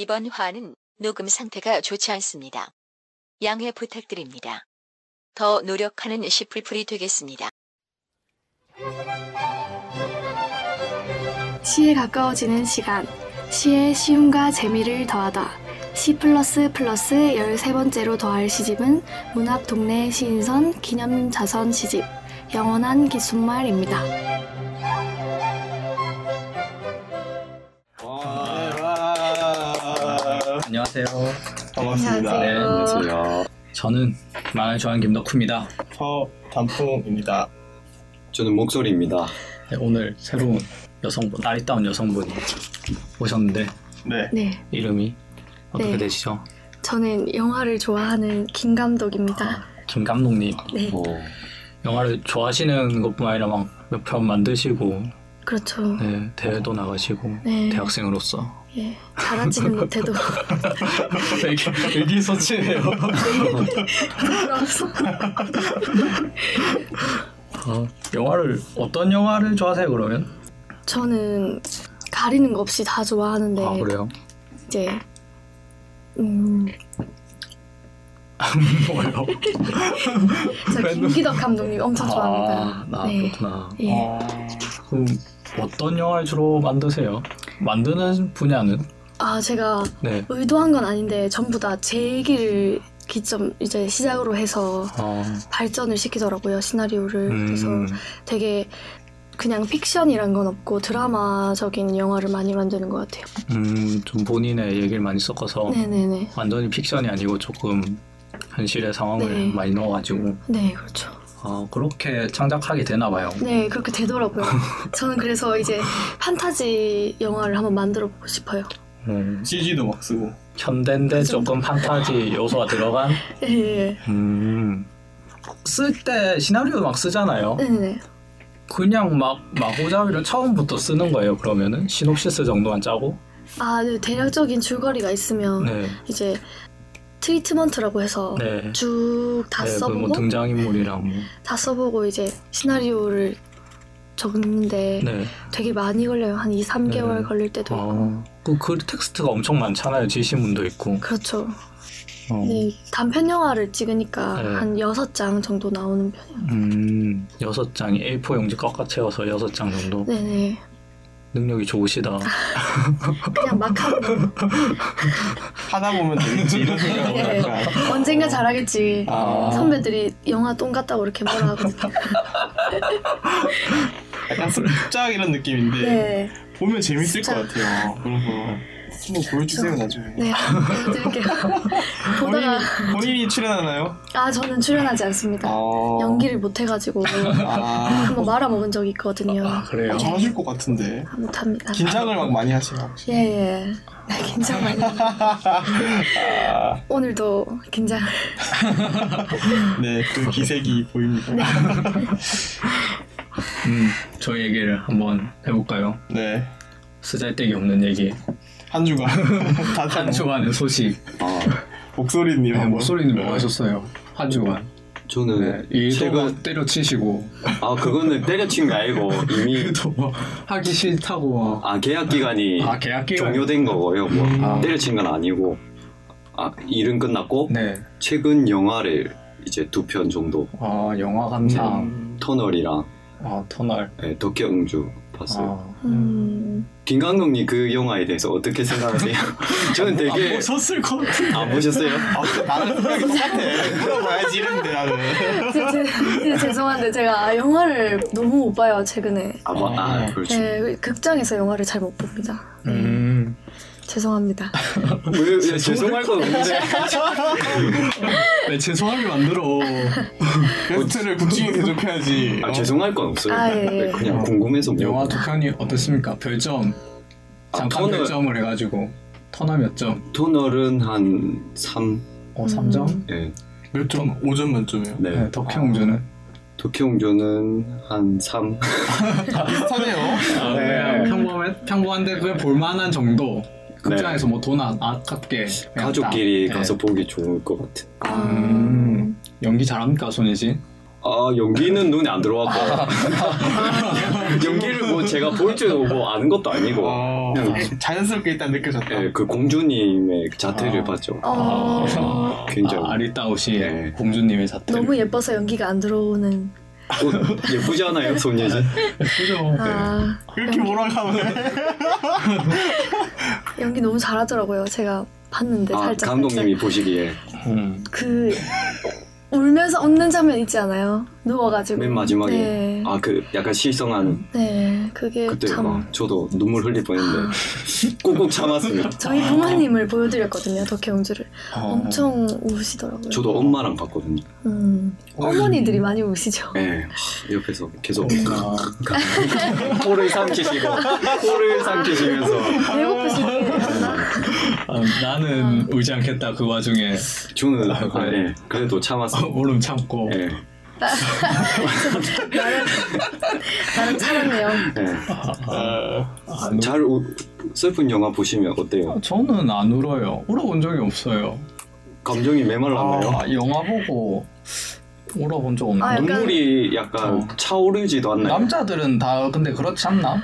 이번 화는 녹음 상태가 좋지 않습니다. 양해 부탁드립니다. 더 노력하는 시풀풀이 되겠습니다. 시에 가까워지는 시간. 시의 쉬움과 재미를 더하다. 시 플러스 플러스 13번째로 더할 시집은 문학 동네 시인선 기념자선 시집. 영원한 기순말입니다. 안녕하세요. 반갑습니다. 안녕하세요. 네, 안녕하세요. 저는 만화를 좋아하는 김덕후입니다. 서단풍입니다. 저는 목소리입니다. 네, 오늘 새로운 여성분, 아리따운 여성분이 오셨는데 네. 네, 이름이 어떻게 네. 되시죠? 저는 영화를 좋아하는 김 감독입니다. 김 감독님. 네, 어, 영화를 좋아하시는 것뿐 아니라 막 몇 편 만드시고 그렇죠. 네, 대회도 나가시고 네. 대학생으로서 예, 잘하지는 못해도 되게 의기소침해요. 부끄러워서. 어, 영화를 어떤 영화를 좋아하세요 그러면? 저는 가리는 거 없이 다 좋아하는데 아 그래요? 이제 음, 뭐요? 저 김기덕 감독님 엄청 좋아합니다. 아, 아 네. 그렇구나. 예. 그럼 어떤 영화를 주로 만드세요? 만드는 분야는? 아 제가 네. 의도한 건 아닌데 전부 다 제 얘기를 기점 이제 시작으로 해서 어, 발전을 시키더라고요 시나리오를 음, 그래서 되게 그냥 픽션이란 건 없고 드라마적인 영화를 많이 만드는 것 같아요. 음, 좀 본인의 얘기를 많이 섞어서 네네네. 완전히 픽션이 아니고 조금 현실의 상황을 네. 많이 넣어가지고 네 그렇죠. 어, 그렇게 창작하게 되나 봐요. 네 그렇게 되더라고요. 저는 그래서 이제 판타지 영화를 한번 만들어 보고 싶어요. 음, CG도 막 쓰고. 현대인데. 조금 판타지 요소가 들어간 예. 음, 쓸 때 시나리오 막 쓰잖아요. 네네. 그냥 막 마구잡이를 처음부터 쓰는 거예요. 그러면은 시놉시스 정도만 짜고. 아 네, 대략적인 줄거리가 있으면 네, 이제 트리트먼트라고 해서 네. 쭉 다 네, 써보고 그 뭐 등장인물이랑 뭐. 다 써보고 이제 시나리오를 적는데 네. 되게 많이 걸려요. 한 2, 3개월 네. 걸릴 때도 있고. 어, 그, 그 텍스트가 엄청 많잖아요. 지시문도 있고. 그렇죠. 어. 네, 단편 영화를 찍으니까 네. 한 6장 정도 나오는 편이에요. 음, 여섯 장이 A4 용지 꽉꽉 채워서 여섯 장 정도. 네네. 능력이 좋으시다. 그냥 막 하고 하다 보면 되겠지. 이런 생각을 네. 약간. 언젠가 잘하겠지. 아. 선배들이 영화 똥 같다고 이렇게 뭐라 하거든요. 약간 습작 이런 느낌인데. 네. 보면 재밌을. 것 같아요. 그런 거. 한번 보여주세요, 나중에. 네, 보여드릴게요. 본인이, 보다가, 본인이 출연하나요? 아, 저는 출연하지 않습니다. 어. 연기를 못 해가지고 아. 한번 말아먹은 적이 있거든요. 아, 그래요? 어, 잘하실 것 같은데. 못합니다. 긴장을 막 많이 하시나? 예, 예. 네, 긴장 많이. 해요. 오늘도 긴장을. 네, 그 기색이 보입니다. 음, 저 얘기를 한번 해볼까요? 네. 쓰잘데기 없는 얘기. 한 주간. 한 주간의 소식. 아, 목소리님 네, 한번. 목소리는 뭐 하셨어요? 한 주간. 저는 네, 일도 때려치시고. 아 그거는 때려친 게 아니고 이미 막 하기 싫다고 막. 아 계약 기간이 아, 계약 기간. 종료된 거고요. 뭐 음. 아. 때려친 건 아니고 아 일은 끝났고 네. 최근 영화를 이제 두 편 정도 아, 영화 감상. 음. 터널이랑 아, 터널. 네, 덕혜옹주 봤어요. 아, 음, 김 감독님 그 영화에 대해서 어떻게 생각하세요? 저는 안 되게 보셨을 것 같은데. 안 보셨어요? 아, 근데 나는 생각이 똑같아. 물어봐야지 이랬는데 나는. 제, 제, 제, 죄송한데 제가 영화를 너무 못 봐요 최근에. 아, 뭐, 아 그렇죠. 네, 극장에서 영화를 잘 못 봅니다. 네, 음. 죄송합니다. 왜, 왜 죄송할 건 없는데 네, 죄송하게 만들어. 게스트를 국진이 대접해야지. 아, 어? 죄송할 건 없어요. 아, 예, 예. 네, 그냥 궁금해서 뭐 영화 두 편이 어떻습니까? 별점. 아, 잠깐 터널. 별점을 해가지고. 터널 몇 점? 터널은 한 3. 어, 3점? 예. 몇 점? 5점 만점이요? 네. 네, 덕혜옹주는? 도쿄옹조는 한 3. 비슷하네요. 아, 네. 평범해, 평범한데 그냥 볼만한 정도. 극장에서 뭐돈안 아깝게. 가족끼리 딱, 가서 네. 보기 좋을 것 같아. 음, 연기 잘합니까, 손예진? 아 연기는 눈에 안 들어왔고 연기를 뭐 제가 볼 줄 뭐 아는 것도 아니고 어, 그냥 자연스럽게 일단 느껴졌다. 예, 그 공주님의 자태를 아. 봤죠. 어, 굉장히 아, 아리따우시 네. 공주님의 사태. 너무 예뻐서 연기가 안 들어오는. 어, 예쁘지 않아요 손예진? 예쁘죠. 아, 그렇게 몰아가면 연기 너무 잘하더라고요. 제가 봤는데 아 살짝. 감독님이 보시기에 음. 그 울면서 웃는 장면 있지 않아요? 누워가지고. 맨 마지막에 네. 아그 약간 실성하는 네, 그게 그때 참. 막 저도 눈물 흘릴 뻔했는데 꾹꾹 참았습니다. 저희 부모님을 보여드렸거든요, 덕혜옹주를. 어. 엄청 우시더라고요. 저도 엄마랑 봤거든요. 음, 어머니들이 많이 우시죠. 예, 옆에서 계속 아, 코를 삼키시고 코를 삼키시면서 배고프시겠나? 아, 나는 울지 않겠다 그 와중에 저는 아, 아, 그래. 예, 그래도 참았어 요. 울음 참고 예, 나름 참았네요. 예. 어, 안 울- 잘 우, 슬픈 영화 보시면 어때요? 저는 안 울어요. 울어본 적이 없어요. 감정이 메말랐나요? 아, 영화 보고 울어본 적 없는데 아, 약간- 눈물이 약간 어. 차오르지도 않나요? 남자들은 다 근데 그렇지 않나?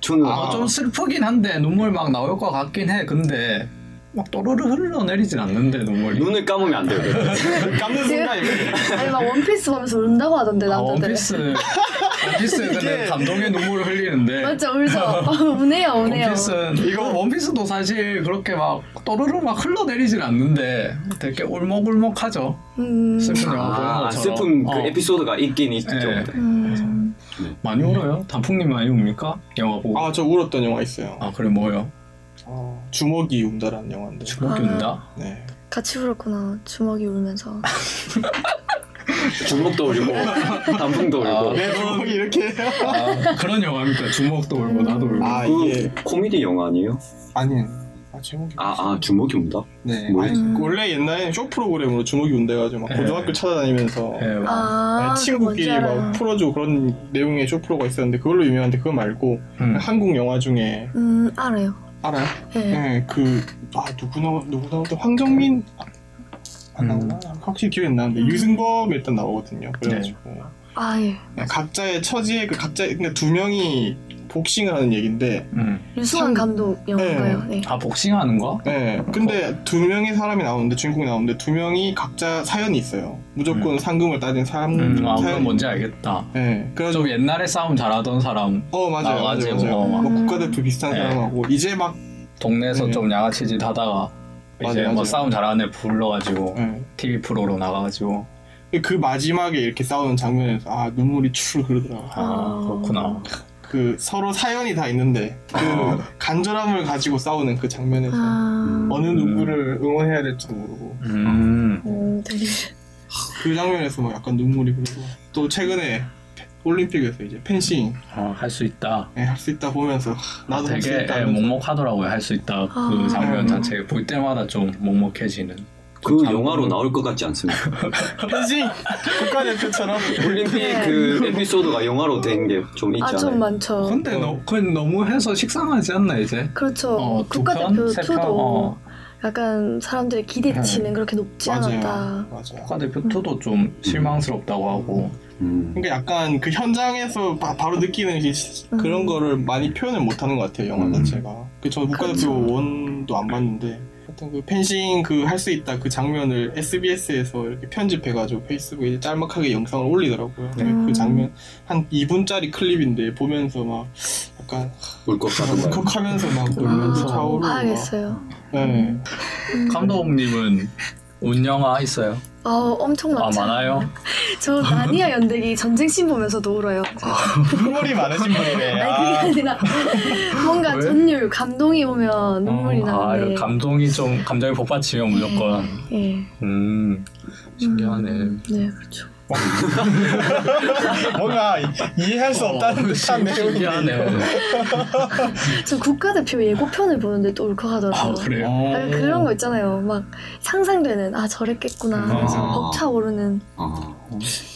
저는 아, 좀 슬프긴 한데 눈물 막 나올 것 같긴 해. 근데 막 또르르 흘러내리진 않는데 눈물이. 눈을 감으면 안 돼요. 감는 순간 아니, 막 원피스 보면서 운다고 하던데, 아, 남자들. 원피스 원피스 근데 감동의 눈물을 흘리는데 맞죠, 울죠. 어, 우네요, 우네요. 원피스는 이거 원피스도 사실 그렇게 막 또르르 막 흘러내리진 않는데 되게 울먹울먹하죠. 음, 슬픈 영화 보는 아, 것처럼. 슬픈 그 어. 에피소드가 있긴 있죠. 네. 음, 많이 울어요? 단풍님 많이 웁니까? 영화 보고. 아 저 울었던 영화 있어요. 아 그래 뭐요? 어, 주먹이 운다라는 영화인데. 주먹이 아. 운다? 네. 같이 울었구나, 주먹이 울면서. 주먹도 울고 단풍도 아, 울고. 내 주먹이 이렇게. 아, 그런 영화입니까? 주먹도 울고 나도 울고. 아 그 이게 코미디 영화 아니에요? 아니. 아 제목이. 아, 아 주먹이 운다? 네. 뭐지? 아니, 원래 옛날에는 쇼 프로그램으로 주먹이 운대가지고 막 네. 고등학교 찾아다니면서 예, 막 아, 네, 친구끼리 막. 풀어주고 그런 내용의 쇼 프로가 있었는데 그걸로 유명한데 그거 말고 음. 한국 영화 중에 음, 알아요. 알아요? 네. 네, 그, 아, 누구 나오, 누구 나오던 황정민? 아, 안 음. 나오나? 확실히 기억이 안 나는데, 유승범 일단 나오거든요. 그래가지고. 아, 예. 네, 각자의 처지에, 그 각자, 그러니까 두 명이 복싱을 하는 얘기인데, 음. 유승환 참- 감독 영화인가요? 네. 아 복싱하는 거? 네, 근데 두 명의 사람이 나오는데, 주인공이 나오는데, 두 명이 각자 사연이 있어요. 무조건 음. 상금을 따진 사람, 음, 아. 그건 뭔지 알겠다. 네, 그래가지고, 좀 옛날에 싸움 잘하던 사람 어, 맞아요. 맞아요. 나와가지고 맞아요. 어, 뭐 국가대표 비슷한 네. 사람하고, 이제 막, 동네에서 네. 좀 양아치 짓 하다가 맞아요, 뭐 맞아요. 싸움 잘하는 애 불러가지고 네. TV 프로로 나가가지고 그 마지막에 이렇게 싸우는 장면에서, 아, 눈물이 추르 흐르더라고요. 아 아. 그렇구나. 그 서로 사연이 다 있는데 그 아. 간절함을 가지고 싸우는 그 장면에서 아, 어느 누구를 응원해야 될지도 모르고 음. 음, 되게. 그 장면에서 막 약간 눈물이 흐르고 또 최근에 올림픽에서 이제 펜싱 어, 할 수 있다. 할수 있다 보면서 하, 나도 할 수 되게 있다 예, 하면서 먹먹하더라고요. 할 수 있다. 그 아. 장면 자체 볼 때마다 좀 먹먹해지는. 그좀 영화로 나올 것 같지 않습니까? 펜싱 국가대표처럼 올림픽 네. 그 에피소드가 영화로 된 게 좀 있지 아, 않아요? 좀 많죠. 근데 너, 그건 너무 해서 식상하지 않나 이제? 그렇죠. 어, 두 국가대표 편? 세 편? 2도 어. 약간 사람들의 기대치는 그렇게 높지 맞아요 않았다. 맞아요 국가대표 2도 좀 실망스럽다고 하고 음. 그러니까 약간 그 현장에서 바, 로 느끼는 게 시- 음. 그런 거를 많이 표현을 못하는 것 같아요 영화 음. 자체가. 그저 국가대표 그렇죠. 원도 안 봤는데 하여튼 그 펜싱 그 할 수 있다 그 장면을 SBS에서 이렇게 편집해가지고 페이스북에 짤막하게 영상을 올리더라고요. 네, 음. 그 장면 한 2분짜리 클립인데 보면서 막 약간. 울컥하면서 막 울면서 아, 차오르고. 막. 봐야겠어요. 네. 음. 감독님은 운 영화 있어요? 아, 엄청 아 많죠. 많아요? 저 나니아 연대기 전쟁씬 보면서도 울어요. 눈물이 많으신 분이네. 아니 그게 아니라 뭔가 왜? 전율 감동이 오면 눈물이 어, 아, 나는데. 감동이 좀 감정이 복받치면 무조건. 예. 음 신기하네. 음, 네, 그렇죠. 뭔가 이해할 수 없다는 어, 듯한. 신기하네. 저 국가대표 예고편을 보는데 또 울컥하더라고요. 아 그래요? 어. 아, 그런 거 있잖아요. 막 상상되는 아 저랬겠구나. 음. 하면서 아. 벅차오르는. 아,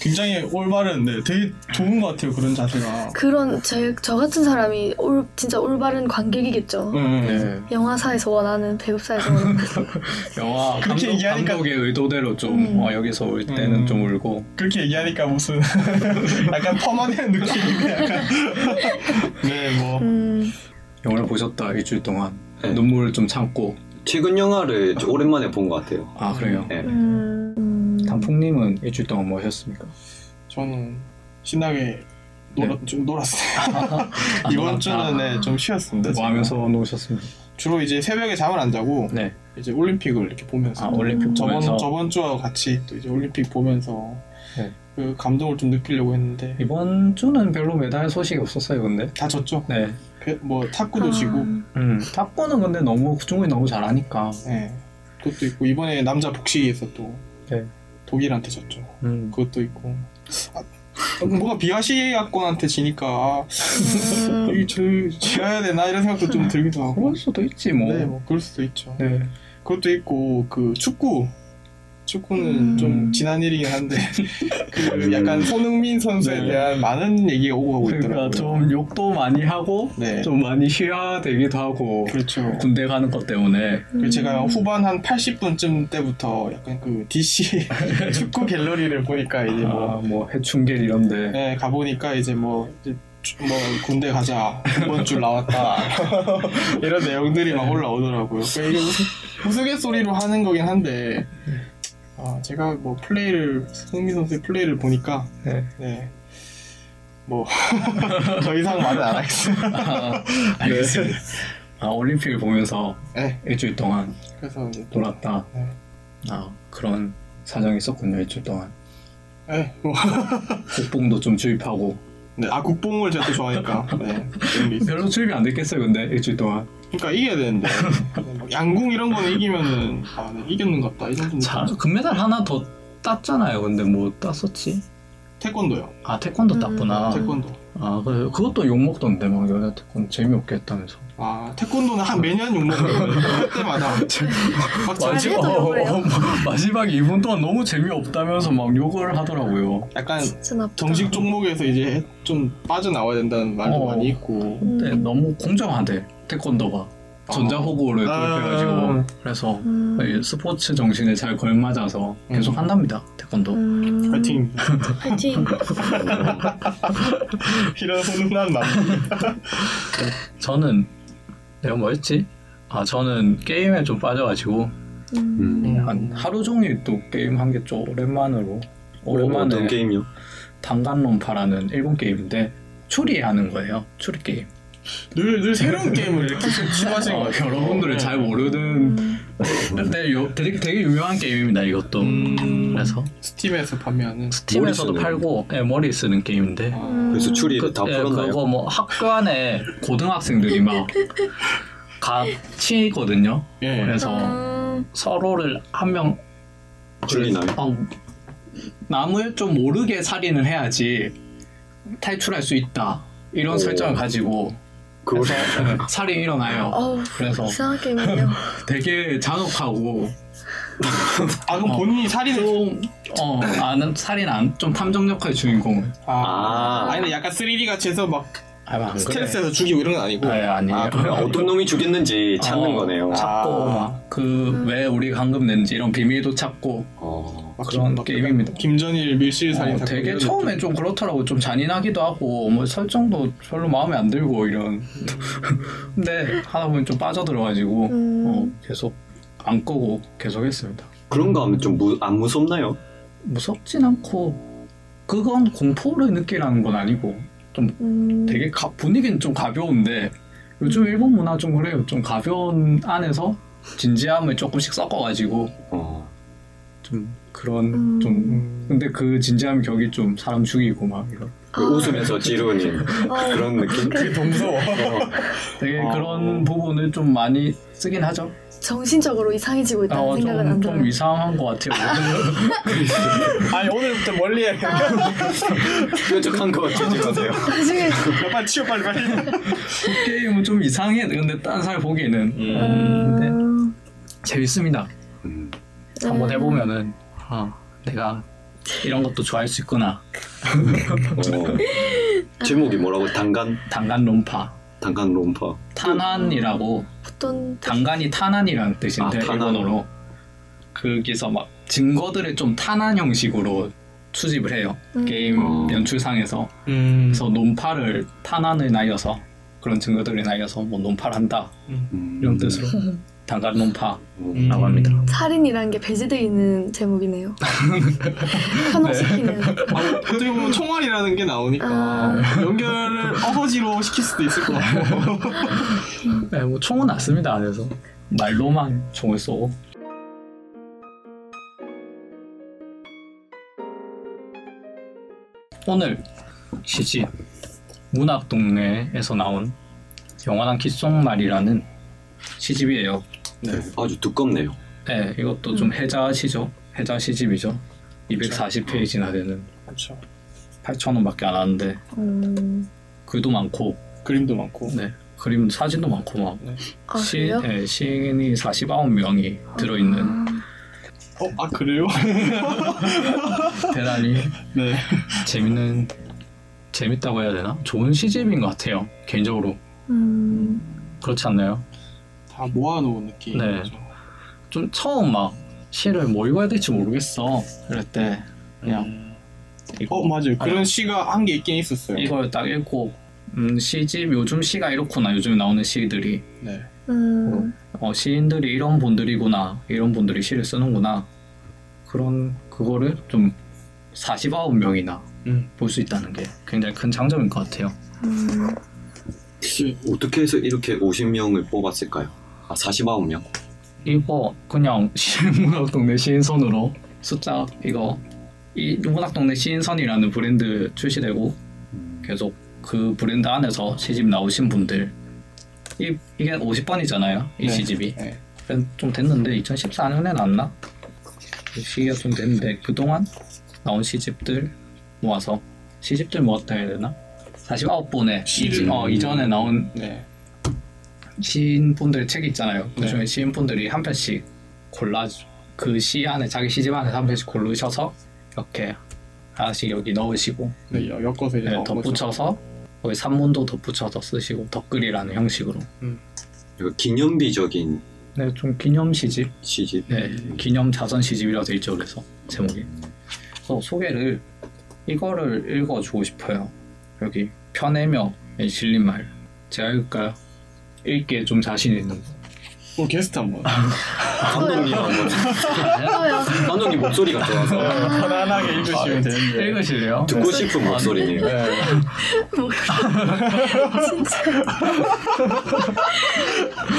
굉장히 올바른, 네, 되게 좋은 것 같아요 그런 자세가. 그런 제, 저 같은 사람이 올, 진짜 올바른 관객이겠죠. 음, 네. 영화사에서 원하는 배급사에서 원하는 영화 그렇게 감독, 얘기하니까- 감독의 의도대로 좀 음. 어, 여기서 올 때는 음. 좀 울고 그렇게 얘기하니까 무슨 약간 퍼머네한 느낌인데 약간. 네, 뭐. 음, 영화를 보셨다 일주일 동안 네. 눈물을 좀 참고 최근 영화를 좀 오랜만에 본 것 같아요. 아 그래요. 네. 음, 음. 단풍님은 일주일 동안 뭐 하셨습니까? 저는 신나게 놀, 네. 좀 놀았어요. 아, 이번. 주는 네, 좀 쉬었습니다. 뭐 제가. 하면서 노셨습니까? 주로 이제 새벽에 잠을 안 자고 네. 이제 올림픽을 이렇게 보면서 아 올림픽 저번 보면서 저번 주와 같이 또 이제 올림픽 보면서 네. 그 감동을 좀 느끼려고 했는데 이번 주는 별로 메달 소식이 없었어요, 근데. 다 졌죠. 네. 배- 뭐 탁구도 아, 지고, 음. 탁구는 근데 너무 중국이 너무 잘하니까. 네. 그것도 있고 이번에 남자 복식에서 또 네. 독일한테 졌죠. 음. 그것도 있고. 아, 뭐가 비아시아권한테 지니까 아, 음. 이 저, 지어야 되나 이런 생각도 좀 들기도 하고. 그럴 수도 있지 뭐. 네, 뭐 그럴 수도 있죠. 네. 그것도 있고 그 축구 축구는 음. 좀 지난 일이긴 한데 그 약간 손흥민 선수에 네. 대한 많은 얘기가 오고 가고 그러니까 있더라고요. 좀 욕도 많이 하고 네. 좀 많이 희화되기도 하고 그렇죠. 군대 가는 것 때문에 그 제가 후반 한 80분쯤 때부터 약간 그 DC 축구 갤러리를 보니까 이제 뭐 아 뭐 해충길 이런데 네, 가보니까 이제 뭐 이제 주- 뭐 군대 가자 이번 주 나왔다 이런 내용들이 막 올라오더라고요. 그러니까 이게 우스- 우스갯소리로 하는 거긴 한데 아, 제가 뭐 플레이를 손흥민 선수의 플레이를 보니까 네. 네. 뭐 더 이상 말은 안 하겠습니다. 아, 알겠습니다. 아 올림픽을 보면서 네. 일주일 동안 그래서 이제 또 놀았다. 네. 아 그런 사정이 있었군요 일주일 동안. 네, 뭐, 국뽕도 좀 주입하고 네, 아 국뽕을 제가 또 좋아하니까 네. 별로 주입이 안 됐겠어요 근데 일주일 동안. 그러니까 이겨야 되는데 네, 막 양궁 이런 거는 이기면은 아, 네, 이겼는 것 같다 이 정도 자 느낌. 금메달 하나 더 땄잖아요. 근데 뭐 땄었지? 태권도요. 아 태권도 음. 땄구나. 태권도. 아 그, 그것도 욕 먹던데 막 여자 태권도 재미없게 했다면서. 아 태권도는 한 매년 욕먹어요. 그때마다 막잘 저- 해도 욕을 해요. 마지막 2분 동안 너무 재미없다면서 막 욕을 하더라고요. 약간. 정식 종목에서 이제 좀 빠져나와야 된다는 말도 어. 많이 있고 근데 음. 너무 공정하대 태권도가 전자호구를 아. 도입해가지고 그래서 음. 이 스포츠 정신에 잘 걸맞아서 계속 음. 한답니다 태권도. 음. 파이팅 파이팅. 이런 훈훈한 남 저는 내가 뭐였지? 아 저는 게임에 좀 빠져가지고 음. 음. 한 하루 종일 또 게임 한 게 좀 오랜만으로 오랜만에 게임이요? 단간론파라는 일본 게임인데 추리하는 거예요. 추리 게임. 늘, 늘 새로운 게임을 이렇게 시도하시는 것 어, 같아요 여러분들이 잘 모르는 음. 근데 요- 되게 되게 유명한 게임입니다 이것도. 음. 그래서 스팀에서 판매하는 스팀에서도 머리 쓰는. 팔고 예, 머리 쓰는 게임인데 아, 그래서 추리 그, 다 예, 풀었나요? 그거 뭐 학교 안에 고등학생들이 막 같이거든요. 예. 그래서 음. 서로를 한 명 줄리나요? 어, 남을 좀 모르게 살인을 해야지 탈출할 수 있다. 이런 오. 설정을 가지고 그래서 예, 살인이 일어나요. 어우, 그래서 이상한 게임이네요. 되게 잔혹하고 아 그럼 어. 본인이 살인을 좀 어, 아는 살인 안좀 탐정 역할 주인공을 아, 아. 아니 근데 약간 3D 같이 해서 막 아. 스텔스에서 죽이고 이런 건 아니고 아, 예, 아니에요. 아, 그래요? 어떤 놈이 죽였는지 찾는 어. 거네요. 찾고 아. 막그왜 우리가 감금 냈는지 이런 비밀도 찾고 어. 막 그런 막 게임입니다. 김전일 밀실 살인 어, 되게 처음에 좀 그렇더라고 좀 잔인하기도 하고 뭐 설정도 별로 마음에 안 들고 이런 근데 하다 보면 좀 빠져들어가지고 음. 어, 계속 안 끄고 계속 했습니다 그런 거 하면 좀 안 무섭나요? 무섭진 않고 그건 공포를 느끼라는 건 아니고 음. 되게 가- 분위기는 좀 가벼운데 요즘 일본 문화 좀 그래요 좀 가벼운 안에서 진지함을 조금씩 섞어가지고 어. 좀 그런 음. 좀 음. 근데 그 진지함 격이 좀 사람 죽이고 막 이런 그 웃으면서 찌르는 아, 그런 느낌? 그게 더 무서워 되게 아. 그런 부분을 좀 많이 쓰긴 하죠. 정신적으로 이상해지고 있다는 어, 생각은 좀, 안좀 들어요. 이상한 것 같아요. 아니 오늘부터 멀리해 뾰족한 거 조심하세요. 나중에 빨리 치워 빨리 빨리 그 게임은 좀 이상해. 근데 딴 사람 보기에는 음. 재밌습니다. 음. 한번 음. 해보면은 아, 내가 이런 것도 좋아할 수 있구나. 어. 제목이 뭐라고? 단간? 단간 론파. 단간 롬파. 탄환이라고 어떤 단간이 탄환이라는 뜻인데 아, 탄환. 일본어로 거기서 막 증거들을 좀 탄환 형식으로 수집을 해요. 음. 게임 어. 연출상에서 음. 그래서 논파를 탄환을 날려서 그런 증거들을 날려서 뭐 논파를 한다 음. 이런 뜻으로 단간 논파라고 음. 합니다. 살인이라는 게 배제되어 있는 제목이네요. 현혹시키는. 아, 어떻게 보면 총알이라는 게 나오니까 아. 연결을 어거지로 시킬 수도 있을 것 같고. 네, 뭐 총은 났습니다 안에서 말로만 총을 쏘고 오늘 시집 문학동네에서 나온 영원한 귓속말이라는 시집이에요. 네, 아주 두껍네요. 네, 이것도 좀 해자시죠. 해자 시집이죠. 240페이지나 되는 그렇죠. 8,000원밖에 안 하는데 음. 글도 많고 그림도 많고. 네, 그림 사진도 많고 막 아, 시, 그래요? 네, 시인이 49명이 들어 있는 아, 어, 아 그래요? 대단히 네. 재밌는 재밌다고 해야 되나? 좋은 시집인 것 같아요. 개인적으로 음. 그렇지 않나요? 다 모아놓은 느낌. 네. 좀 처음 막 시를 뭐 읽어야 될지 모르겠어. 그럴 때 그냥 음. 이거 어 맞아요. 그런 시가 한개 있긴 있었어요. 이걸 딱 읽고 음, 시집 요즘 시가 이렇구나. 요즘 나오는 시들이 네. 음. 어, 시인들이 이런 분들이구나. 이런 분들이 시를 쓰는구나. 그런 그거를 좀 49명이나 음. 볼수 있다는 게 굉장히 큰 장점인 것 같아요. 음. 어떻게 해서 이렇게 50명을 뽑았을까요? 아, 49명? 이거 그냥 시문학동네 시인선으로 숫자 이거 이 문학동네 시인선이라는 브랜드 출시되고 계속 그 브랜드 안에서 시집 나오신 분들 이, 이게 50번이잖아요 이 네. 시집이 네. 좀 됐는데 2014년에 나왔나? 그 시기가 좀 됐는데 그동안 나온 시집들 모아서 시집들 모았다 해야 되나? 49분의 시를- 어, 이전에 나온 네. 시인분들 책 있잖아요. 그 네. 중에 시인분들이 한 편씩 골라 그 시 안에 자기 시집 안에 한 편씩 고르셔서 이렇게 하나씩 여기 넣으시고 네. 여- 엮어서 이제 네. 덧붙여서 거기 산문도 덧붙여서 쓰시고 덧글이라는 형식으로. 이거 기념비적인 네, 좀 기념 시집, 시집. 네, 기념 자선 시집이라고 돼 있죠. 그래서 제목이. 그래서 소개를 이거를 읽어주고 싶어요. 여기 편애며 실린 말. 제가 읽을까요? 읽기에 좀 자신 있는 거. 뭐 게스트 한 번. 감독님 한번. 또요. 감독님 목소리가 좋아서 편안하게 읽으시면 되는데. 읽으실래요? 듣고 싶은 목소리네요. 네.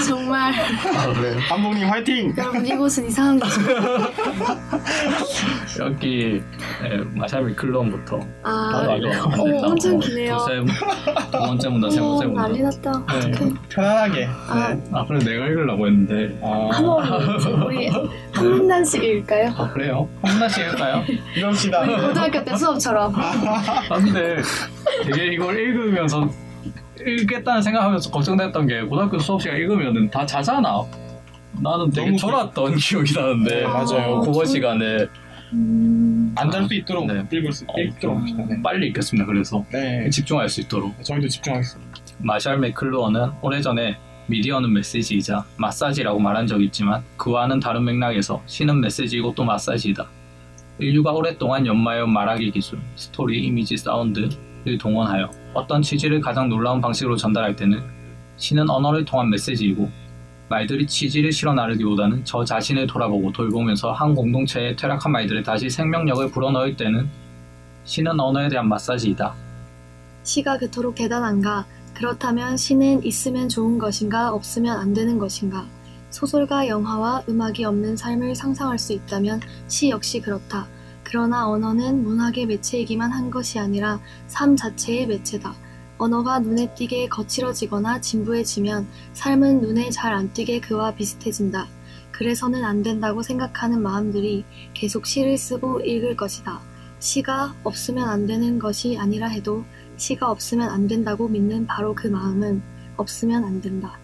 정말 아, 그래요? 감독님 화이팅! 여러분 이곳은 이상한 곳. 여기 예, 마샤미 클론부터 아, 오, 된다. 엄청 어, 기네요. 두세 두 번째 문다 세 번째 어, 문다 난리 났다. 네. 편안하게. 아. 네. 아 내가 읽으려고 했는데 아, 한번 우리 한 단씩 읽을까요? 아 그래요? 한 번씩 할까요? 이럽시다. 우리 고등학교 때 수업처럼. 아 근데 되게 이걸 읽으면서 읽겠다는 생각하면서 걱정됐던 게 고등학교 수업 시간 읽으면은 다 자잖아 나는 되게 너무 졸았던 기억이 나는데 네, 맞아요. 국어 시간에 음. 안잘 수 있도록 네. 읽을 수 읽도록 합시다. 네. 빨리 읽겠습니다 그래서 네. 집중할 수 있도록 저희도 집중하겠습니다. 마샬 맥클루어는 오래전에 미디어는 메시지이자 마사지라고 말한 적이 있지만 그와는 다른 맥락에서 시는 메시지이고 또 마사지이다. 인류가 오랫동안 연마해온 말하기 기술, 스토리, 이미지, 사운드를 동원하여 어떤 취지를 가장 놀라운 방식으로 전달할 때는 시는 언어를 통한 메시지이고 말들이 취지를 실어 나르기보다는 저 자신을 돌아보고 돌보면서 한 공동체의 퇴락한 말들에 다시 생명력을 불어넣을 때는 시는 언어에 대한 마사지이다. 시가 그토록 대단한가? 그렇다면 시는 있으면 좋은 것인가? 없으면 안 되는 것인가? 소설과 영화와 음악이 없는 삶을 상상할 수 있다면 시 역시 그렇다. 그러나 언어는 문학의 매체이기만 한 것이 아니라 삶 자체의 매체다. 언어가 눈에 띄게 거칠어지거나 진부해지면 삶은 눈에 잘 안 띄게 그와 비슷해진다. 그래서는 안 된다고 생각하는 마음들이 계속 시를 쓰고 읽을 것이다. 시가 없으면 안 되는 것이 아니라 해도 시가 없으면 안 된다고 믿는 바로 그 마음은 없으면 안 된다.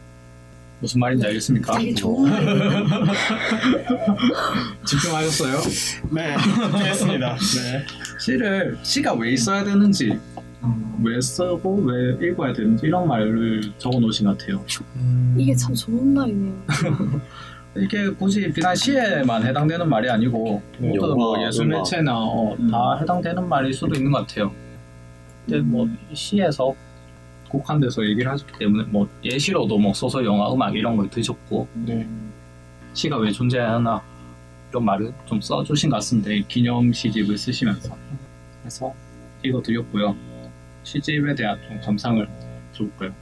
무슨 말인지 알겠습니까? 되게 좋은 말이에요. 집중하셨어요? 네, 좋겠습니다. 네. 시를 시가 왜 있어야 되는지 왜 쓰고 왜 읽어야 되는지 이런 말을 적어 놓으신 것 같아요. 이게 참 좋은 말이네요. 이게 굳이 비단 시에만 해당되는 말이 아니고 모든 뭐 예술. 매체나 어, 다 해당되는 말일 수도 있는 것 같아요. 근데 뭐이 시에서 국한돼서 얘기를 하셨기 때문에 뭐 예시로도 뭐 소설, 영화, 음악 이런 걸 드셨고 네. 시가 왜 존재하나 이런 말을 좀 써주신 것 같은데 기념 시집을 쓰시면서 그래서 읽어드렸고요. 시집에 대한 좀 감상을 들어볼까요?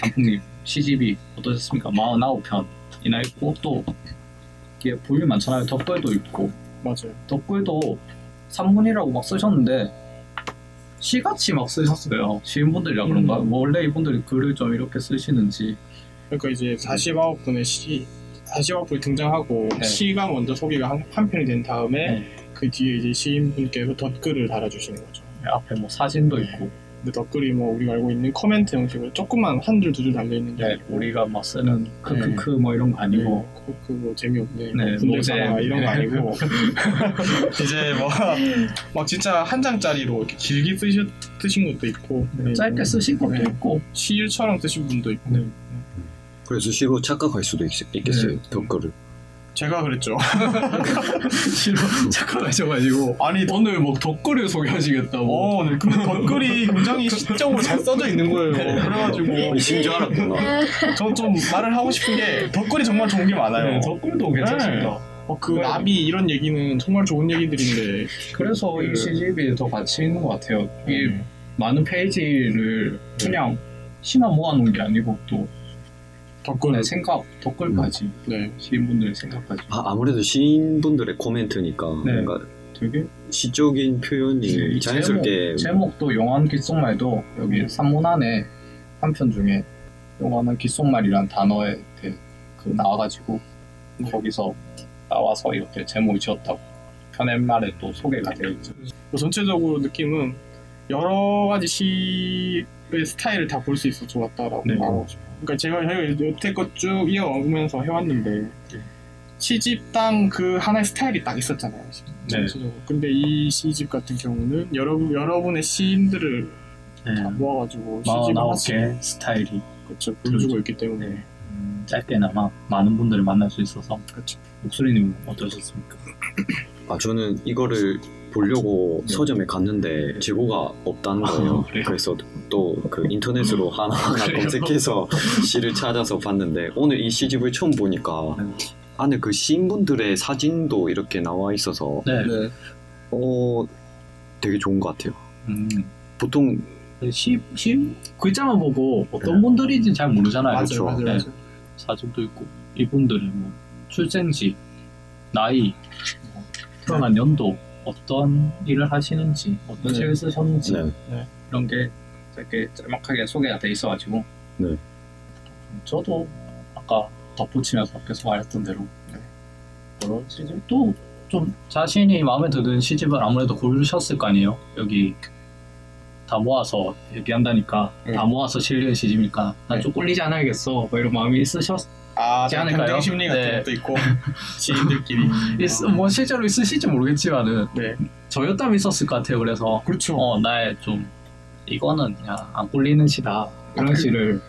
단풍님 시집이 어떠셨습니까? 49편이나 있고 또 이게 볼륨 많잖아요. 덧글도 있고 맞아요. 덧글도 산문이라고 막 쓰셨는데 시같이 막 쓰셨어요. 시인분들이라 그런가? 음. 뭐 원래 이분들이 글을 좀 이렇게 쓰시는지 그러니까 이제 49분의 시 49분이 등장하고 네. 시가 먼저 소개가 한, 한 편이 된 다음에 네. 그 뒤에 이제 시인분께서 덧글을 달아주시는 거죠. 앞에 뭐 사진도 있고 근데 덧글이 뭐 우리가 알고 있는 코멘트 형식으로 조금만 한 줄 두 줄 달려 있는 게 네, 아니고 우리가 막 쓰는 크크크 뭐 이런 거 아니고 그, 그뭐 재미없네 네, 뭐 군대 노잼. 가라 이런 거 네. 아니고 이제 뭐 막 진짜 한 장짜리로 이렇게 길게 쓰신, 쓰신 것도 있고 네, 짧게 뭐 쓰신 것도 네. 있고 시일처럼 쓰신 분도 있고 네. 그래서 시로 착각할 수도 있, 겠어요 네. 덧글을. 제가 그랬죠 싫어 착각하셔가지고 아니 오늘 뭐 덧글을 소개하시겠다고 어, 네. 근데 덧글이 굉장히 시적으로 잘 써져 있는 거예요. 그래가지고 신줄 알았구나. 저 좀 말을 하고 싶은 게 덧글이 정말 좋은 게 많아요. 네, 덧글도 괜찮습니다 어, 그 나비 이런 얘기는 정말 좋은 얘기들인데 그래서 그- 이 시집이 더 가치 있는 것 같아요 이 음. 많은 페이지를 그냥 시만 모아놓은 게 아니고 또 덧글 내 생각 덧글까지 네. 시인분들의 생각까지 아, 아무래도 시인분들의 코멘트니까 네. 뭔가 되게 시적인 표현이 이 자연스럽게 제목, 도 용한 귓속말도 여기 산문 안에 한 편 중에 용한 귓속말이란 단어에 대해 그 나와가지고 거기서 나와서 이렇게 제목을 지었다고 편의말에 또 소개가 되어 있죠. 뭐 전체적으로 느낌은 여러 가지 시의 스타일을 다 볼 수 있어 좋았다라고 네. 말하고 싶어요. 그러니까 제가 여태껏 쭉 이어오면서 해왔는데 시집당 그 하나의 스타일이 딱 있었잖아요. 전체적으로. 근데 이 시집 같은 경우는 여러 여러분의 시인들을 네. 다 모아가지고 시집을 하나씩 49개 스타일이 그렇죠. 보여주고 있기 때문에 네. 짧게나마 많은 분들을 만날 수 있어서 그렇죠. 목소리님 어떠셨습니까? 아 저는 이거를 보려고 네. 서점에 갔는데 재고가 없다는 아, 거예요. 그래요? 그래서 또 그 인터넷으로 하나하나? 검색해서 시를 찾아서 봤는데 오늘 이 시집을 처음 보니까 네. 안에 그 시인분들의 사진도 이렇게 나와 있어서 네. 어 되게 좋은 것 같아요. 음. 보통 시, 시 글자만 보고 어떤 네. 분들인지 잘 모르잖아요. 맞아요, 그렇죠. 맞아요, 네. 맞아요. 사진도 있고 이분들의 뭐 출생지, 나이, 뭐 태어난 연도, 어떤 일을 하시는지, 어떤 네. 책을 쓰셨는지 네. 이런 게 이렇게 짤막하게 소개가 돼 있어가지고 네. 저도 아까 덧붙이면서 계속 말했던 대로 여러 시집도 좀 자신이 마음에 드는 시집을 아무래도 고르셨을 거 아니에요. 여기 다 모아서 얘기한다니까 네. 다 모아서 실린 시집이니까 난 네. 좀 꼴리지 않아야겠어 뭐 이런 마음이 있으셨 아, 있지 않을까요? 경쟁 심리 같은 네. 것도 있고 시인들끼리 있, 뭐 실제로 있으실지 모르겠지만은 네 저였다면 있었을 것 같아요. 그래서 그렇죠. 어 나의 좀 이거는 그냥 안 꼴리는 시다 이런 그- 시를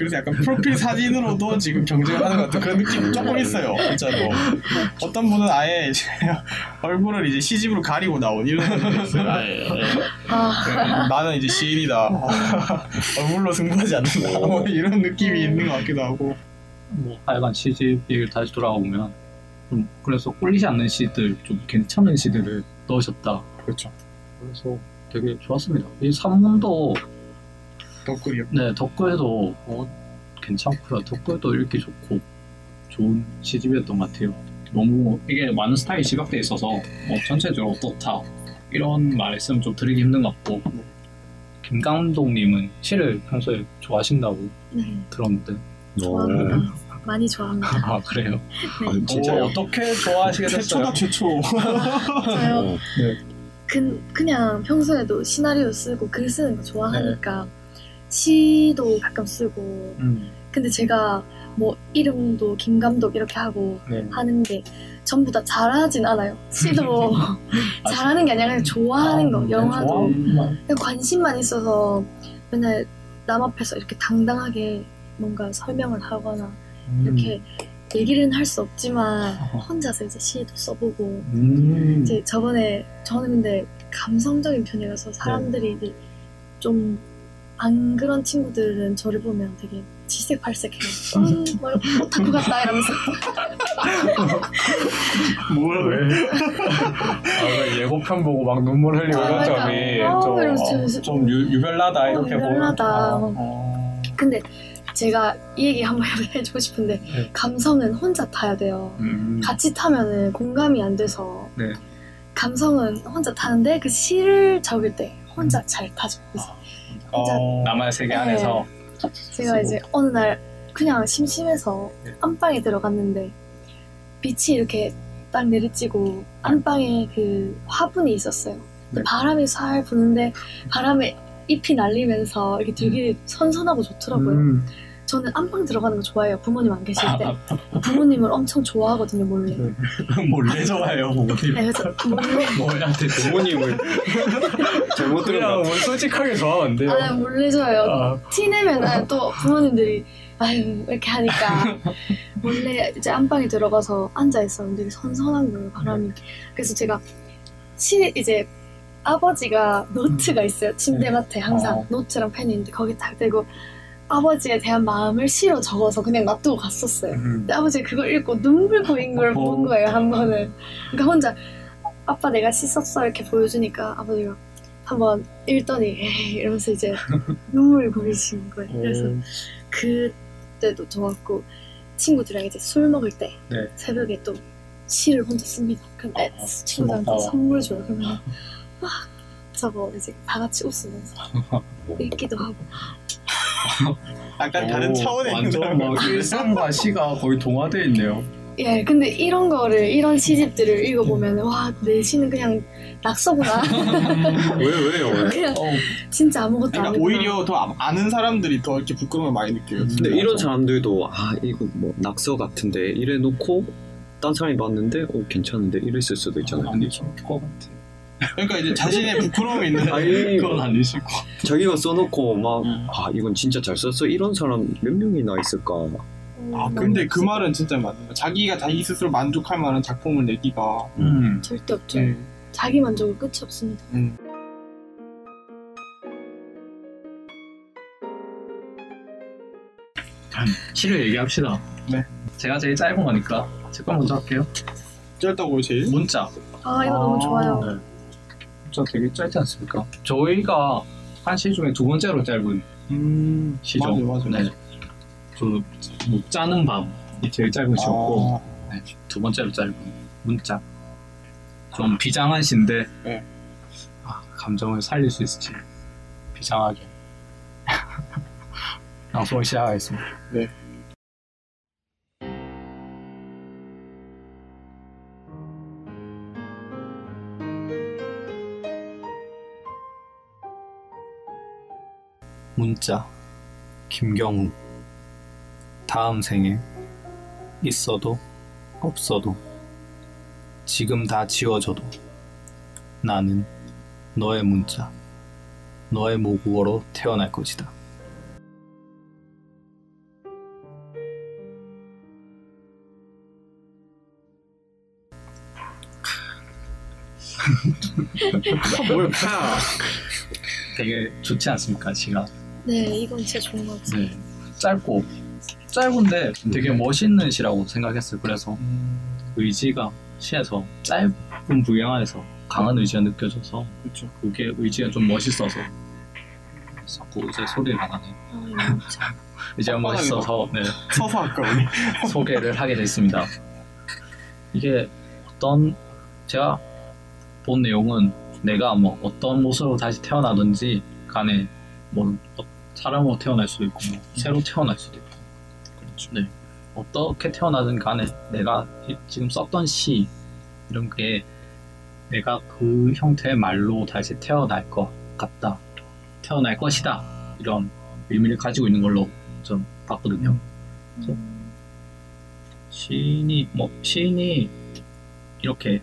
그래서 약간 프로필 사진으로도 지금 경쟁을 하는 것 같은 그런 느낌 조금 있어요, 진짜로. 어떤 분은 아예 이제 얼굴을 이제 시집으로 가리고 나온 이런 분도 있어요. 아예. 예. 아, 네, 나는 이제 시인이다. 얼굴로 승부하지 않는다. 뭐 이런 느낌이 있는 것 같기도 하고. 뭐 하여간 시집 얘기를 다시 돌아가 보면 좀 그래서 꼴리지 않는 시들 좀 괜찮은 시들을 넣으셨다. 그렇죠. 그래서 되게 좋았습니다. 이 산문도 덧글이요. 네 덧글도 어, 괜찮고요. 덧글도 읽기 좋고 좋은 시집이었던 것 같아요. 너무 이게 많은 스타일이 시각돼 있어서 뭐 전체적으로 어떻다 이런 말씀 좀 드리기 힘든 것 같고 김 감독님은 시를 평소에 좋아하신다고 네, 들었는데 좋아합니다. 많이 좋아합니다. 아 그래요? 아, 진짜 어, 어떻게 좋아하시게 됐어요? 최초다 최초. 저요 어, 그, 그냥 평소에도 시나리오 쓰고 글 쓰는 거 좋아하니까 시도 가끔 쓰고 음. 근데 제가 뭐 이름도 김 감독 이렇게 하고 네. 하는데 전부 다 잘하진 않아요. 시도 잘하는 게 아니라 그냥 좋아하는 거, 네, 영화도. 그냥 관심만 있어서 맨날 남 앞에서 이렇게 당당하게 뭔가 설명을 하거나 음. 이렇게 얘기는 할 수 없지만 혼자서 이제 시도 써보고 음. 이제 저번에 저는 근데 감성적인 편이라서 사람들이 이제 좀 안 그런 친구들은 저를 보면 되게 질색팔색해요. 음, 뭘 오타쿠 같다 이러면서 뭘 왜? 아, 그 예고편 보고 막 눈물 흘리고 아, 이런 맞아. 점이 아, 좀, 이러면서 어. 좀 유, 유별나다 이렇게 보면 유별나다. 어, 어. 근데 제가 이 얘기 한번 해주고 싶은데 네. 감성은 혼자 타야 돼요. 음. 같이 타면은 공감이 안 돼서 네. 감성은 혼자 타는데 그 시를 적을 때 혼자 잘 타죠. 그래서 혼자 어. 나만의 세계 네. 안에서 제가 이제 어느 날 그냥 심심해서 네. 안방에 들어갔는데 빛이 이렇게 딱 내리쬐고 안방에 그 화분이 있었어요. 근데 네. 바람이 살 부는데 바람에 잎이 날리면서 이게 되게 선선하고 좋더라고요. 음. 저는 안방 들어가는 거 좋아해요. 부모님 안 계실 때. 부모님을 엄청 좋아하거든요, 몰래. 네. 몰래 좋아해요 부모님 네, 그래서 몰래, 뭐한테 부모님을 잘못 들은 것 그냥 같아. 뭐 솔직하게 좋아하면 안 돼요 아, 몰래 좋아해요. 아, 티 내면은 또 부모님들이 아유 이렇게 하니까 몰래 이제 안방에 들어가서 앉아 있었는데 되게 선선한 거예요 바람이. 그래서 제가 시 이제 아버지가 노트가 있어요 침대맡에 항상 어. 노트랑 펜이 있는데 거기 딱 대고 아버지에 대한 마음을 시로 적어서 그냥 놔두고 갔었어요. 음. 근데 아버지가 그걸 읽고 눈물 고인 걸 어. 본 거예요 한 번은. 그러니까 혼자 아빠 내가 시 썼어 이렇게 보여주니까 아버지가 한번 읽더니 에이 이러면서 이제 눈물 고이시는 거예요. 그래서 음. 그때도 좋았고 친구들이랑 이제 술 먹을 때 네. 새벽에 또 시를 혼자 씁니다. 그럼 애- 아, 친구들한테. 선물 줘요. 그러면 막 저거 이제 다 같이 웃으면서 읽기도 하고 약간 다른 오, 차원의 완전. 막 일상과 시가 거의 동화되어 있네요 예, 근데 이런 거를 이런 시집들을 읽어보면 와 내 시는 그냥 낙서구나. 왜 왜요? 왜? 그냥 어, 진짜 아무것도 그러니까 아니구나. 오히려 더 아- 아는 사람들이 더 이렇게 부끄러움을 많이 느껴요 근데 이런 사람들도 아 이거 뭐 낙서 같은데 이래 놓고 딴 사람이 봤는데 어 괜찮은데 이랬을 수도 있잖아요. 아니죠 그거 같아 그러니까 이제 자신의 부끄러움이 있는 아니 그건 아니실 거 자기가 써놓고 막 음. 아 이건 진짜 잘 썼어 이런 사람 몇 명이나 있을까? 음, 아 근데 그 말은 진짜 맞네요 자기가 자기 스스로 만족할 만한 작품을 내기가 음. 절대 없죠. 네. 자기 만족은 끝이 없습니다. 음. 시를 얘기합시다 네. 제가 제일 짧은 거니까 제거 먼저 할게요 짧다고요 제일? 문자 아 이거 너무 아, 좋아요. 네. 문자 되게 짧지 않습니까? 저희가 한 시 중에 두 번째로 짧은 음 시죠 맞아요 맞아요 네. 그 뭐, 짜는 밤이 제일 짧은 시였고 아, 네, 두 번째로 짧은 문자. 좀 비장한 시인데 네. 아, 감정을 살릴 수 있을지 비장하게 방송을 시작하겠습니다. 네. 문자 김경우 다음 생에 있어도 없어도 지금 다 지워져도 나는 너의 문자 너의 모국어로 태어날 것이다. 뭐야 되게 좋지 않습니까, 시가? 네, 이건 진짜 좋은 것 같아요. 네. 짧고 짧은데 되게 멋있는 시라고 생각했어요. 그래서 의지가 시에서 짧은 분량 안에서 강한 의지가 느껴져서 그렇죠 그게 의지가 좀 멋있어서 자꾸 이제 소리가 나네. 아, 진짜. 의지가 멋있어서 네, 서서 할까 우리 소개를 하게 됐습니다. 이게 어떤 제가 본 내용은 내가 뭐 어떤 모습으로 다시 태어나든지 간에 뭐 어- 사람으로 태어날 수도 있고 뭐 새로 태어날 수도 있고. 그렇죠. 네. 어떻게 태어나든 간에 내가 이- 지금 썼던 시 이런 게 내가 그 형태의 말로 다시 태어날 것 같다. 태어날 것이다. 이런 의미를 가지고 있는 걸로 전 봤거든요. 그래서 시인이 뭐 시인이 이렇게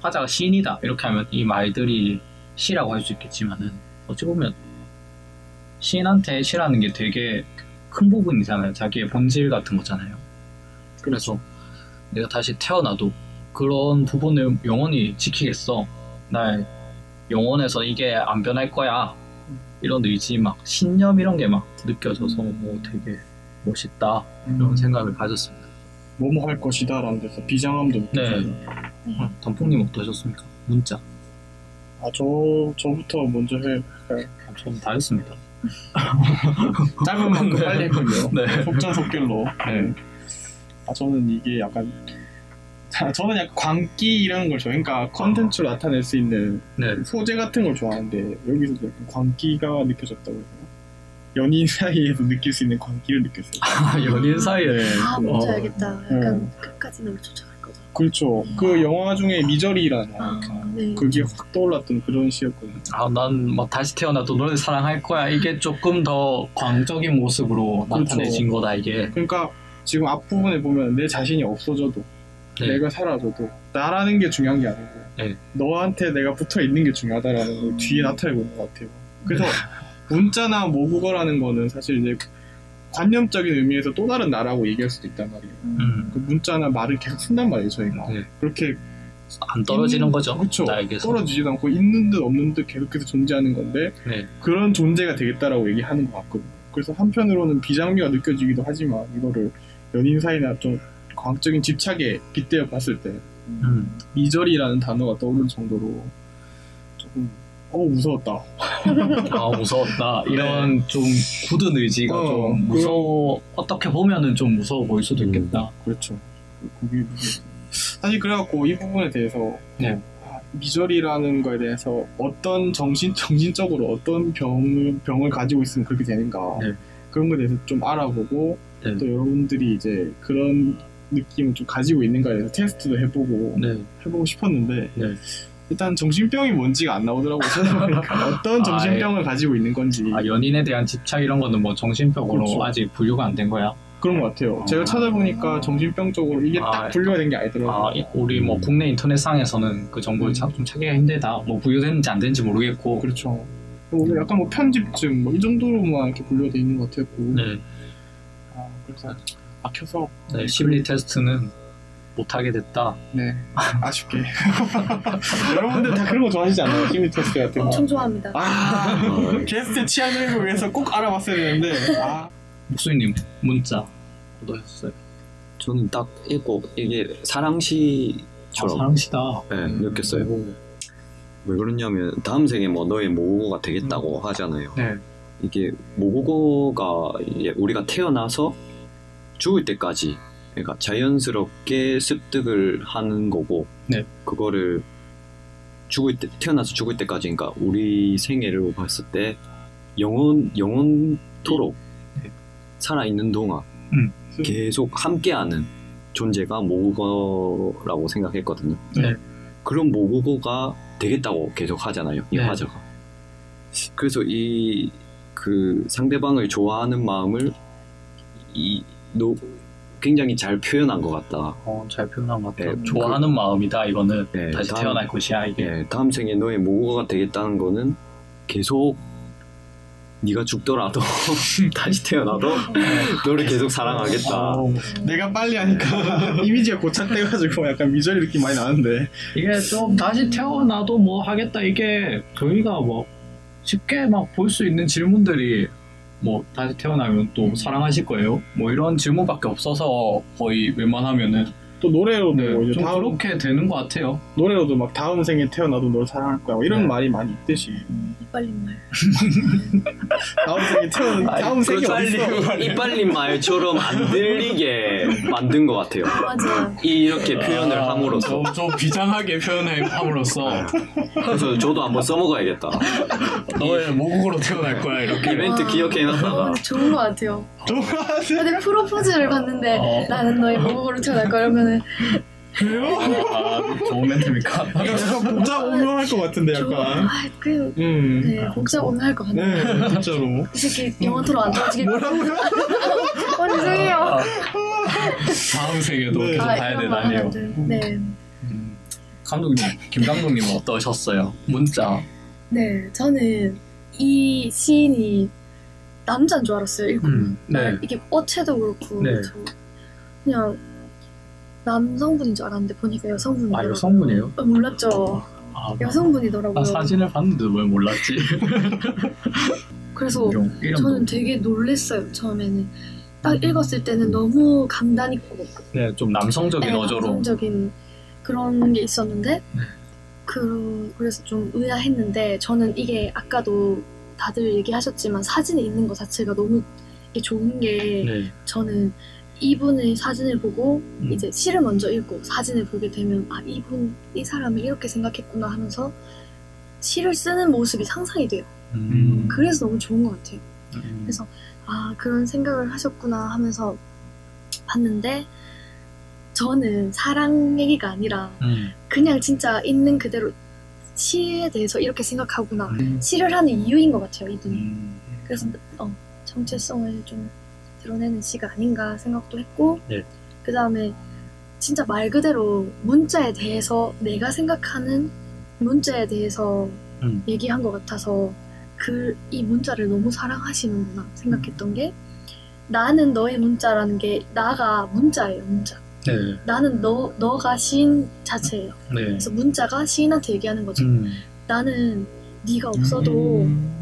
화자가 시인이다. 이렇게 하면 이 말들이 시라고 할 수 있겠지만은 어찌 보면 시인한테 시라는 게 되게 큰 부분이잖아요. 자기의 본질 같은 거잖아요. 그래서 내가 다시 태어나도 그런 부분을 영원히 지키겠어. 날 영원해서 이게 안 변할 거야. 이런 의지 막 신념 이런 게 막 느껴져서 뭐 되게 멋있다 이런 생각을 가졌습니다. 뭐뭐 할 것이다 라는 데서 비장함도 느껴져요. 어, 덤풍님 어떠셨습니까? 문자. 아, 저, 저부터 먼저 해. 아, 저는 다 했습니다. 짧은 만큼 빨리 했군요. 네. 속전속결로. 네. 아, 저는 이게 약간, 자, 저는 약간 광기 이런 걸 좋아해요. 그러니까 컨텐츠로 나타낼 수 있는 네. 소재 같은 걸 좋아하는데, 여기서도 약간 광기가 느껴졌다고 해요. 연인 사이에서 느낄 수 있는 광기를 느꼈어요. 아, 연인 사이에. 아 뭔지 어, 알겠다. 약간 끝까지 널 쫓아갈 거다. 그렇죠. 그 영화 중에 미저리라는 아, 영화. 네. 그게 확 떠올랐던 그런 시였거든요. 아, 난뭐 다시 태어나도 너를 사랑할 거야. 이게 조금 더 광적인 모습으로 그렇죠. 나타내진 거다, 이게. 그러니까 지금 앞부분에 보면 내 자신이 없어져도 네. 내가 사라져도 나라는 게 중요한 게 아니고 네. 너한테 내가 붙어 있는 게 중요하다라는 걸 뒤에 나타내고 있는 것 같아요. 그래서 문자나 모국어라는 거는 사실 이제 관념적인 의미에서 또 다른 나라고 얘기할 수도 있단 말이에요. 음, 그 문자나 말을 계속 쓴단 말이에요, 저희가. 네. 그렇게 안 떨어지는 거죠. 그렇죠. 떨어지지도 않고 있는 듯 없는 듯 계속해서 존재하는 건데 네. 그런 존재가 되겠다라고 얘기하는 것 같거든요. 그래서 한편으로는 비장미가 느껴지기도 하지만 이거를 연인 사이나 좀 과학적인 집착에 빗대어 봤을 때 음. 미절이라는 단어가 떠오를 정도로 조금 어 무서웠다. 아 무서웠다 이런 좀 굳은 의지가 어, 좀 무서워 어떻게 보면은 좀 무서워 보일 수도 음. 있겠다 그렇죠. 그게 사실 그래갖고 이 부분에 대해서 네. 아, 미절이라는 거에 대해서 어떤 정신 정신적으로 어떤 병을 병을 가지고 있으면 그렇게 되는가 네. 그런 거에 대해서 좀 알아보고 네. 또 여러분들이 이제 그런 느낌을 좀 가지고 있는가에 대해서 테스트도 해보고 네. 해보고 싶었는데 네. 일단 정신병이 뭔지가 안 나오더라고요. 찾아보니까 어떤 정신병을 가지고 있는 건지 아 연인에 대한 집착 이런 거는 뭐 정신병으로 그렇죠. 아직 분류가 안 된 거야 그런 것 같아요. 제가 찾아보니까 정신병 쪽으로 이게 아, 딱 분류가 된 게 아니더라고요. 아 이- 우리 뭐 국내 인터넷상에서는 그 정보를 음. 참- 좀 찾기가 힘들다 뭐 분류됐는지 안 됐는지 모르겠고 그렇죠. 뭐 약간 뭐 편집증 뭐 이 정도로만 이렇게 분류가 돼 있는 것 같았고 네. 아, 그래서 막혀서 네, 심리 테스트는 못하게 됐다 네 아쉽게 여러분들 다 그런 거 좋아하시지 않나요? 심리 테스트 같은 거 엄청 좋아합니다. 아 게스트 취향을 위해서 꼭 알아봤어야 되는데 아 목수님 문자 어떠셨어요? 저는 딱 읽고 이게 아, 사랑시처럼 사랑시다 네, 느꼈어요. 왜 그러냐면 다음 생에 뭐 너의 모국어가 되겠다고 하잖아요. 네. 이게 모국어가 우리가 태어나서 죽을 때까지 그러니까 자연스럽게 습득을 하는 거고 네. 그거를 죽을 때 태어나서 죽을 때까지 그러니까 우리 생애를 봤을 때 영원 영원토록 네. 살아 있는 동안 음. 계속 함께하는 존재가 모국어라고 생각했거든요. 네. 그런 모국어가 되겠다고 계속 하잖아요. 이 네. 화자가. 그래서 이 그 상대방을 좋아하는 마음을 이 노, 굉장히 잘 표현한 것 같다. 어, 잘 표현한 것 같아요. 네, 좋아하는 마음이다 이거는 네, 다시 다음- 태어날 것이야 이게. 예, 다음 생에 너의 모국어가 되겠다는 거는 계속 네가 죽더라도 다시 태어나도 너를 계속 사랑하겠다. 어, 내가 빨리 하니까 이미지가 고착돼가지고 약간 미저리 느낌 많이 나는데 이게 좀 다시 태어나도 뭐 하겠다 이게 저희가 뭐 쉽게 막 볼 수 있는 질문들이 뭐 다시 태어나면 또 사랑하실 거예요? 뭐 이런 질문밖에 없어서 거의 웬만하면은 또 노래로도 네, 이제 좀 다음 그렇게 되는 것 같아요. 노래로도 막 다음 생에 태어나도 널 사랑할 거야 뭐 이런 네. 말이 많이 있듯이 이빨린 말. 다음 생에 태어나 다음 생에 어딨어 이빨린 말처럼 안 들리게 만든 것 같아요. 맞아요. 이렇게 표현을 함으로써. 좀, 좀 비장하게 표현함으로써 그래서 저도 한번 써먹어야겠다. 너의 모국으로 태어날 거야 이렇게. 이벤트 와. 기억해놨다가. 어, 좋은 것 같아요. 좋아하지 근데 프로포즈를 봤는데 어. 나는 너의 모국으로 태어날 거야 이러면 은 그래요? 아, 좋은 멘트입니까? 약간 복잡 오묘할 것 같은데 저, 약간. 아, 그, 음. 네, 복잡 오늘 할것 같네요. 네, 진짜로. 이 새끼 영어 토로 안 떨어지게. 뭐라고요? 어, 죄송해요. 아, 다음 세계도 네. 계속 아, 안 돼. 네. 음. 감독님, 김 감독님은 어떠셨어요? 문자. 네, 저는 이 시인이 남자인 줄 알았어요. 읽고. 음, 네. 이게 어체도 그렇고 네. 저 그냥 남성분인 줄 알았는데 보니까 여성분이더라고요. 아, 여성분이에요? 어, 몰랐죠. 아, 여성분이더라고요. 아, 사진을 봤는데 왜 몰랐지? 그래서 이런, 이런 저는 거. 되게 놀랬어요. 처음에는 딱 읽었을 때는 너무 강단 있고 네, 좀 남성적인 네, 어조로. 남성적인 그런 게 있었는데 네. 그 그래서 좀 의아했는데 저는 이게 아까도 다들 얘기하셨지만 사진에 있는 것 자체가 너무 이게 좋은 게 네. 저는 이분의 사진을 보고 음. 이제 시를 먼저 읽고 사진을 보게 되면 아 이분 이 사람이 이렇게 생각했구나 하면서 시를 쓰는 모습이 상상이 돼요. 음. 그래서 너무 좋은 것 같아요. 음. 그래서 아 그런 생각을 하셨구나 하면서 봤는데 저는 사랑 얘기가 아니라 음. 그냥 진짜 있는 그대로 시에 대해서 이렇게 생각하구나 음. 시를 하는 이유인 것 같아요 이분이 음. 그래서 어, 정체성을 좀 드러내는 시가 아닌가 생각도 했고 네. 그 다음에 진짜 말 그대로 문자에 대해서 내가 생각하는 문자에 대해서 음. 얘기한 것 같아서 그 이 문자를 너무 사랑하시는구나 생각했던 게 나는 너의 문자라는 게 나가 문자예요 문자 네. 나는 너 너가 시인 자체예요 네. 그래서 문자가 시인한테 얘기하는 거죠 음. 나는 네가 없어도 음.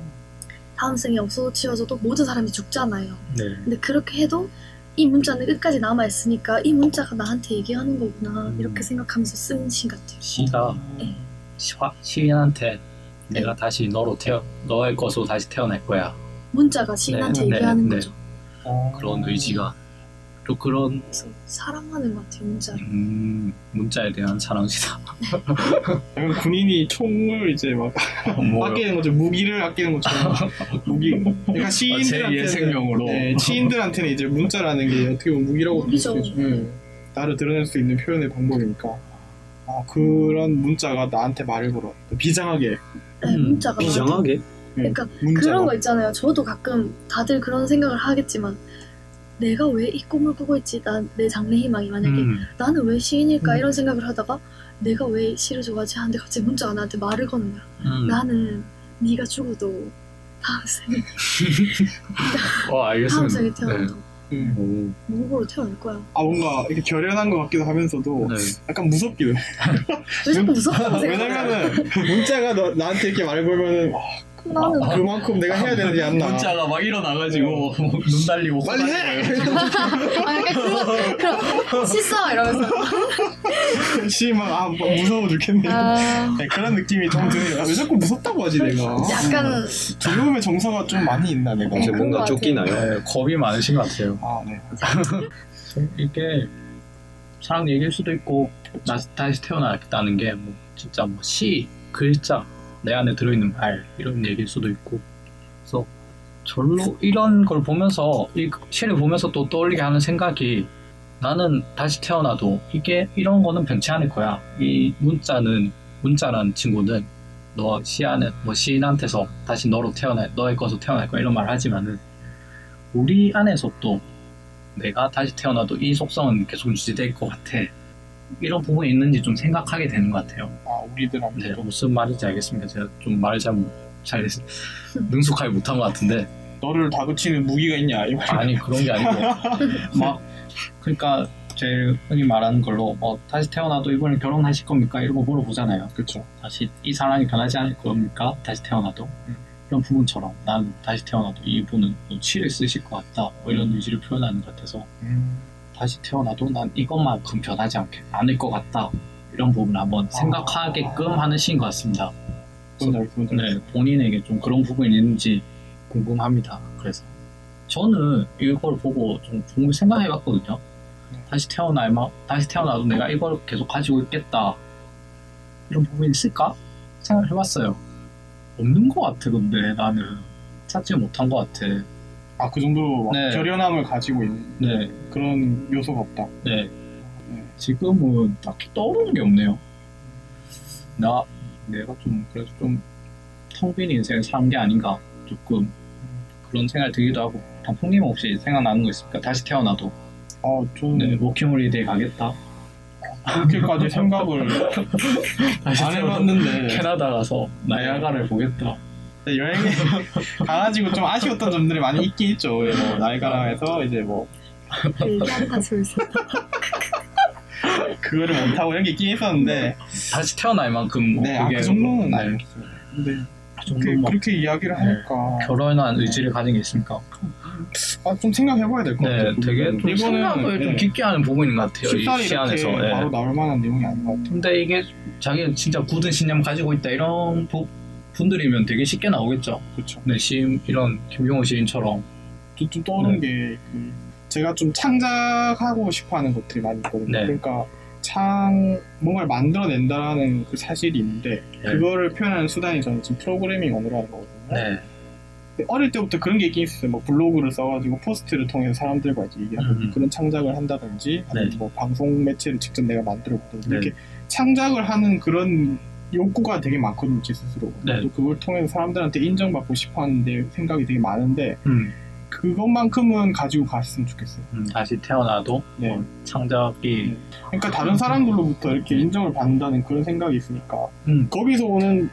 다음 생에 없어지어져도 모든 사람이 죽잖아요 네. 근데 그렇게 해도 이 문자는 끝까지 남아 있으니까 이 문자가 나한테 얘기하는 거구나 음. 이렇게 생각하면서 쓴 시 같아요 시가 네. 시, 시인한테 내가 다시 너로 태어 너의 것으로 다시 태어날 거야 문자가 시인한테 네, 네, 얘기하는 네. 거죠 어. 그런 의지가 또 그런 그래서 사랑하는 것 같아요 문자를 음, 문자에 대한 사랑시다 약간 군인이 총을 이제 막뭐 아끼는 거죠. 무기를 아끼는 것처럼. 무기. 그러니까 시인들한테는 제2의 생명으로 네, 시인들한테는 이제 문자라는 게 어떻게 보면 무기라고 볼 수 무기죠. 있죠. 네. 나를 드러낼 수 있는 표현의 방법이니까. 아, 그런 문자가 나한테 말을 걸어. 비장하게. 네, 음, 문자가 비장하게? 네, 그러니까 문자가. 그런 거 있잖아요 저도 가끔 다들 그런 생각을 하겠지만 내가 왜 이 꿈을 꾸고 있지 난 내 장래 희망이 만약에 음, 나는 왜 시인일까 음. 이런 생각을 하다가 내가 왜 시를 좋아하지 하는데 갑자기 문자가 나한테 말을 거는 거야 음. 나는 네가 죽어도 다음 생에 어 다음 알겠습니다 생에 태어나도 음. 오. 몽골로 태어날 거야 아, 뭔가 이렇게 결연한 것 같기도 하면서도 네. 약간 무섭기도 해. 왜 자꾸 무섭다고 생각해 왜냐면은 문자가 너, 나한테 이렇게 말을 걸면은 와, 나는 그만큼 내가 해야 되는지 않나. 문자가 막 일어나가지고 눈 달리고 코 빨리 해! 아 약간 그런 씻어 이러면서 시막 아, 뭐 무서워 죽겠네. 아 네, 그런 느낌이 좀 드네요. 아, 왜 자꾸 무섭다고 하지 내가? 약간 두려움의 정서가 좀 많이 있나 내가? 것 뭔가. 쫓기나요? 네, 겁이 많으신 것 같아요 아 네. 이게 사랑 얘기일 수도 있고 나 다시 태어나겠다는 게 뭐 진짜 뭐 시, 글자, 내 안에 들어있는 말 이런 얘기일 수도 있고. 그래서 절로 이런 걸 보면서 이 시를 보면서 또 떠올리게 하는 생각이 나는 다시 태어나도 이게 이런 거는 변치 않을 거야. 이 문자는 문자라는 친구는 너 시안에 뭐 시인한테서 다시 너로 태어날 너의 것으로 태어날 거야. 이런 말 하지만은 우리 안에서 또 내가 다시 태어나도 이 속성은 계속 유지될 것 같아. 이런 부분이 있는지 좀 생각하게 되는 것 같아요. 아 우리들한테 네, 무슨 말인지 알겠습니다. 제가 좀 말을 잘, 잘 능숙하게 못한 것 같은데. 너를 다그치는 무기가 있냐 이 말. 아니, 그런 게 아니고. 막, 그러니까 제일 흔히 말하는 걸로, 어, 다시 태어나도 이번에 결혼하실 겁니까? 이런 거 물어보잖아요. 그렇죠. 다시 이 사랑이 변하지 않을 겁니까? 다시 태어나도. 음. 이런 부분처럼 난 다시 태어나도 이분은 뭐 시를 쓰실 것 같다. 뭐 이런 의지를 표현하는 것 같아서. 음. 다시 태어나도 난 이것만큼 변하지 않게 않을 것 같다 이런 부분을 한번 생각하게끔 하는 시인 것 같습니다. 알죠. 네, 본인에게 좀 그런 부분이 있는지 궁금합니다. 그래서 저는 이걸 보고 좀 종종 생각해봤거든요. 다시 태어날 마, 다시 태어나도 내가 이걸 계속 가지고 있겠다 이런 부분이 있을까 생각해봤어요. 없는 것 같아 근데 나는 찾지 못한 것 같아. 아 그 정도로 막 네. 결연함을 가지고 있는 네, 그런 요소가 없다. 네. 네. 지금은 딱히 떠오르는 게 없네요. 나 내가 좀 그래도 좀 텅 빈 인생을 산 게 아닌가 조금 그런 생각 들기도 하고 단풍님 혹시 생각나는 거 있습니까? 다시 태어나도 어, 좀 네, 워킹홀리데이 가겠다. 그렇게까지 생각을 안 해봤는데 캐나다 가서 나이아가라를 보겠다. 네, 여행에 가가지고 좀 아쉬웠던 점들이 많이 있긴 있죠. 뭐 나이가라에서 이제 뭐 얘기한다 소리서. 그거를 못하고 이런 게 있긴 있었는데 다시 태어날 만큼 뭐 네, 아, 그게 그 정도는 네, 아니었어요. 근데 그 그, 막 그렇게 이야기를 하니까 결혼한 의지를 가진 게 있습니까? 아, 좀 생각해봐야 될것 네, 같아요. 되게 좀 이거는 생각을 좀 네, 깊게 하는 부분인 것 같아요. 이 시안에서. 네. 바로 나올 만한 내용이 아닌 것 같아요. 근데 이게 자기는 진짜 굳은 신념 가지고 있다 이런 부- 분들이면 되게 쉽게 나오겠죠. 그렇죠. 네, 시인 이런 김용호 시인처럼. 좀, 좀 떠오른 네. 게 그, 제가 좀 창작하고 싶어하는 것들이 많이 있거든요. 네. 그러니까 창 뭔가를 만들어낸다라는 그 사실이 있는데 네. 그거를 표현하는 수단이 저는 지금 프로그래밍 언어라는 거거든요. 네. 어릴 때부터 그런 게 있긴 있었어요. 뭐 블로그를 써가지고 포스트를 통해서 사람들과 이제 얘기하고 음. 그런 창작을 한다든지 아니면 네. 뭐 방송 매체를 직접 내가 만들어보든지 네. 이렇게 창작을 하는 그런 욕구가 되게 많거든요, 제 스스로. 네. 또 그걸 통해서 사람들한테 인정받고 싶어 하는데 생각이 되게 많은데 음, 그것만큼은 가지고 갔으면 좋겠어요. 음, 다시 태어나도 네. 뭐 창작이 그러니까 다른 사람들로부터 이렇게 인정을 받는다는 그런 생각이 있으니까 음, 거기서 오는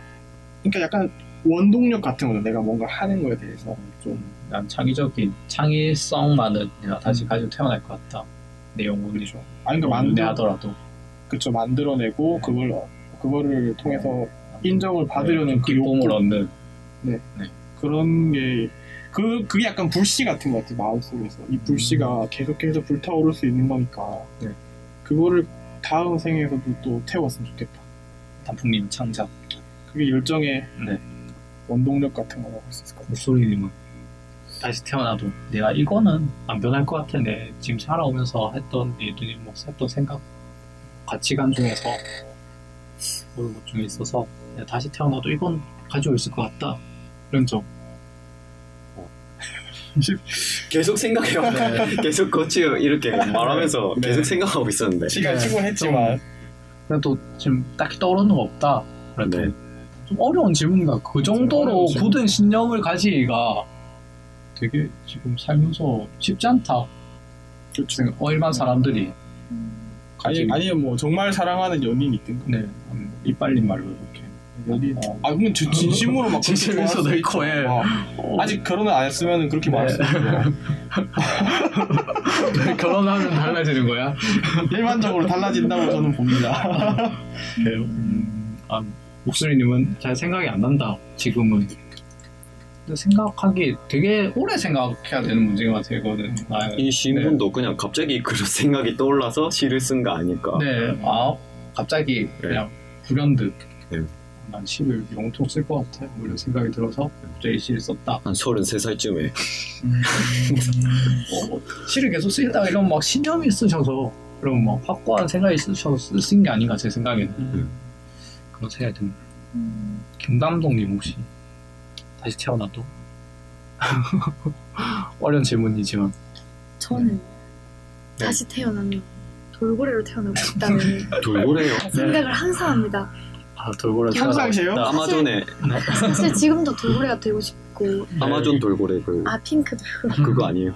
그러니까 약간 원동력 같은 거죠. 내가 뭔가 하는 거에 대해서 좀 난 창의적인 창의성만은 내가 다시 가지고 태어날 것 같다. 내 영혼이 그렇죠. 아니 그러니까 뭐 만들 하더라도 그쵸 만들어내고 그걸 그거를 통해서 인정을 받으려는 그 기쁨을 얻는 그런 게 그, 그게 약간 불씨 같은 것 같아요, 마음속에서. 이 불씨가 계속해서 불타오를 수 있는 거니까. 네. 그거를 다음 생에서도 또 태웠으면 좋겠다. 단풍님 창작. 그게 열정의 네. 원동력 같은 거라고 할 수 있을 것 같아요. 목소리님은 다시 태어나도 내가 이거는 안 변할 것 같아. 내 지금 살아오면서 했던 일들이 뭐 했던 생각, 가치관 중에서 모든 것 중에 있어서 다시 태어나도 이건 가지고 있을 것 같다. 이런 점. 계속 생각해요. 계속 거치 이렇게 말하면서 네. 계속 생각하고 있었는데. 시간 네. 치곤 했지만, 그래도 지금 딱히 떠오르는 거 없다. 그래도 네. 좀 어려운 질문인가. 그 정도로. 굳은 신념을 가지기가 되게 지금 살면서 쉽지 않다. 그렇죠. 어, 일반 사람들이. 아니, 아니면 뭐 정말 사랑하는 연인이 있든가. 네. 음, 이빨린 말로 이렇게. 연인. 어. 아, 그러면 진- 진심으로 막 있고, 있죠. 예. 어. 아직 결혼을 안 했으면 그렇게 말할 네. 수 있고. 결혼하면 달라지는 거야? 일반적으로 달라진다고 저는 봅니다. 그래요. 음, 아, 목소리님은 잘 생각이 안 난다. 지금은. 근데 생각하기 되게 오래 생각해야 되는 문제인 것 같아요. 이거는. 아, 이 시인분도 그냥 갑자기 그런 생각이 떠올라서 시를 쓴 거 아닐까. 네. 아 갑자기 그냥 불현듯. 네. 난 시를 영통 쓸 것 같아. 뭐 이런 생각이 들어서 갑자기 시를 썼다. 한 33살쯤에. 어, 시를 계속 쓰다가 이런 막 신념이 있으셔서 그런 막 확고한 생각이 있으셔서 쓰신 게 아닌가 제 생각에는 음. 그런 생각이 듭니다. 김남동님 혹시 다시 태어나도 어려운 질문이지만 저는 다시 태어나면 돌고래로 태어나고 싶다는 돌고래요. 생각을 항상 합니다. 아 돌고래 싶다. 아마존에 사실 지금도 돌고래가 되고 싶고 네. 아마존 돌고래 그 아 핑크 그거 아니에요?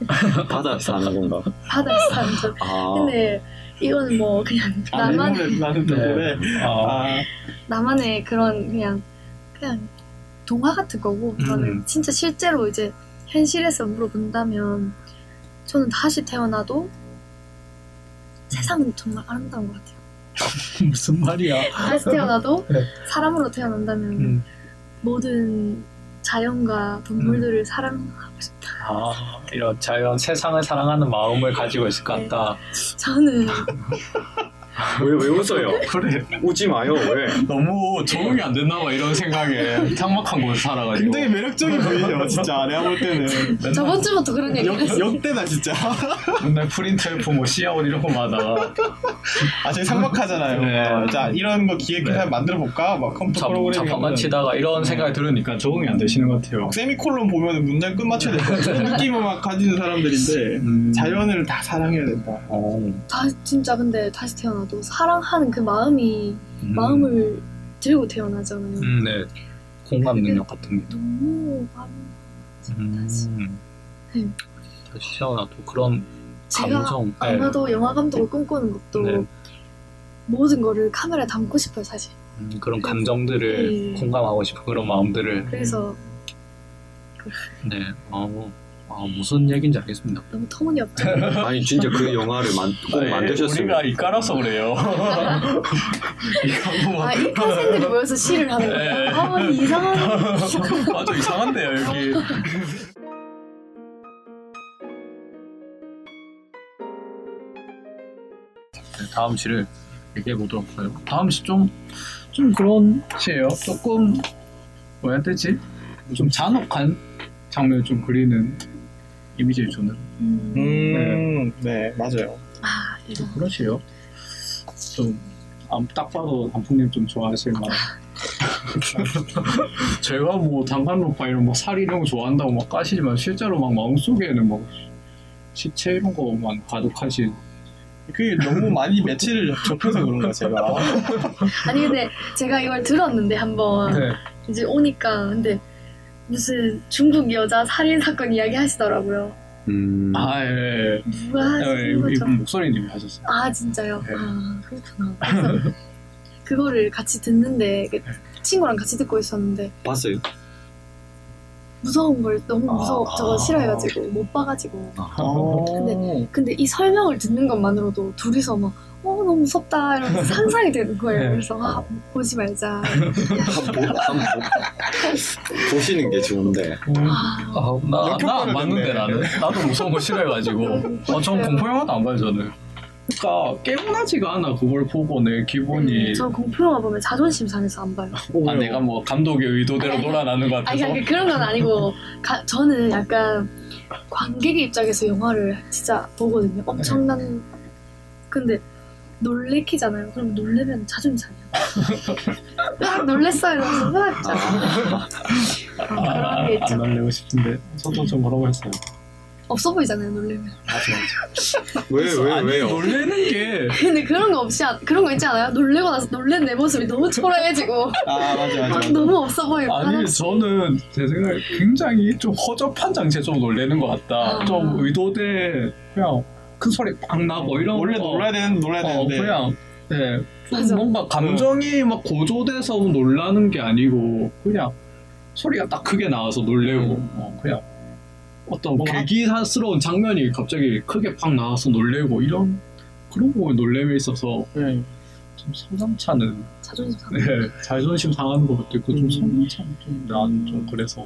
바다 사는 건가? 바다에서 사는 저아 근데 이거는 뭐 그냥 아, 나만 나는 나는 네. 그래. 아, 아, 나만의 그런 그냥 그냥 동화 같은 거고 저는 음. 진짜 실제로 이제 현실에서 물어본다면 저는 다시 태어나도 세상은 정말 아름다운 것 같아요. 무슨 말이야? 다시 태어나도 네. 사람으로 태어난다면 음. 모든 자연과 동물들을 사랑하고 싶다. 아 이런 자연 세상을 사랑하는 마음을 가지고 있을 것 같다. 저는 왜, 왜 웃어요? 그래. 웃지 마요, 왜? 너무 적응이 안 됐나 봐 이런 생각에. 삭막한 곳에 살아가지고. 굉장히 매력적인 보이죠 진짜. 내가 볼 때는. 저번 주부터 그런 얘기 역, 했어. 역대다 진짜. 맨날 프린트 F 뭐 시아원 이런 하다가 아 되게 상박하잖아요. 네. 어, 자 이런 거 기획해서 네. 만들어 볼까? 막 컴퓨터 잡화만 하면 치다가 이런 생각이 들으니까 적응이 안 되시는 것 같아요. 막 세미콜론 보면 문장 끝 맞춰야 된다. 그런 느낌을 막 가지는 사람들인데 음. 자연을 다 사랑해야 된다. 어. 다 진짜. 근데 다시 태어나 도 사랑하는 그 마음이 음. 마음을 들고 태어나잖아요. 음, 네 공감 능력 같은 게 너무 마음 음. 네. 다시 태어나도 그런 제가 감정 네. 아마도 영화 감독을 꿈꾸는 것도 네. 모든 거를 카메라에 담고 싶어요 사실. 음, 그런 감정들을 네. 공감하고 싶은 그런 마음들을 그래서 네 어, 어, 무슨 얘기인지 알겠습니다 너무 터무니없죠. 아니, 진짜 그 영화를 만, 꼭 네, 만드셨으면. 우리가 이까라서 그래요 이거 뭐 아 이과생들이 모여서 시를 하는 네. 거예요. 아 이상한. 맞아 이상한데요 여기 네, 다음 시를 얘기해 보도록 해요 다음 시 좀 좀 그런 시예요 조금 뭐야 되지 좀 잔혹한 장면을 좀 그리는 이미지를 주는 음. 음네 맞아요 아 이거. 그런 시예요 좀딱 봐도 단풍님 좀 좋아하실 만한 제가 뭐 단간로파 이런 뭐 살이 이런 거 좋아한다고 막 까시지만 실제로 막 마음속에는 막 시체 이런 거만 가득하신 그게 너무 많이 매치를 접해서 그런가 제가 아니 근데 제가 이걸 들었는데 한번 네. 이제 오니까 근데 무슨 중국 여자 살인 사건 이야기 하시더라고요. 음. 아, 예. 누가 예, 하시는 이분 거죠? 목소리님이 하셨어요. 아 진짜요? 네. 아 그렇구나. 그래서 그거를 같이 듣는데 그 친구랑 같이 듣고 있었는데 봤어요? 무서운 걸 너무 무서워 아. 저거 싫어해가지고 못 봐가지고 어. 근데 근데 이 설명을 듣는 것만으로도 둘이서 막 어 너무 무섭다 이러면서 상상이 되는 거예요. 네. 그래서 아 보지 말자. 한 보, 보시는 게 좋은데. 아, 아, 나, 나 역효과를 안 봤는데 냈네. 나는. 나도 무서운 거 싫어해가지고. 어, 전 공포 영화도 안 봐요, 저는. 그러니까 깨운하지가 않아, 그걸 보고 내 기분이. 저 공포 영화 보면 자존심 상해서 안 봐요. 아, 내가 뭐 감독의 의도대로 놀아나는 것 아니 같아서. 그러니까 그런 건 아니고 가- 저는 약간 관객의 입장에서 영화를 진짜 보거든요. 엄청난 근데 놀래키잖아요. 그럼 놀래면 자존심 상해요. 으악 놀랬어요. 이러면서 아, 그런 게 있죠. 안 놀래고 싶은데. 저도 좀 그러고 했어요. 없어 보이잖아요. 놀래면. 맞아, 맞아. 왜, 왜, 아니, 왜요? 놀래는 게. 근데 그런 거 없이 안- 그런 거 있지 않아요? 놀래고 나서 놀란 내 모습이 너무 초라해지고 아 맞아 맞아 막 너무 없어 보이고 아니 한없이. 저는 제 생각에 굉장히 좀 허접한 장치에 좀 놀래는 것 같다. 아. 좀 의도돼 그냥 큰 소리 팍 나고 이런 원래 거. 놀라야 되는 놀라야 어, 되는데 그냥 네, 좀 맞아. 뭔가 감정이 막 고조돼서 놀라는 게 아니고 그냥 소리가 딱 크게 나와서 놀래고 어, 그냥 어떤 뭔가- 괴기스러운 장면이 갑자기 크게 팍 나와서 놀래고 이런 그런 거에 놀램에 있어서 네. 좀 성장차는 자존심 상해. 네, 자존심 상하는 것도 있고 좀 음. 성장차는 좀난좀 그래서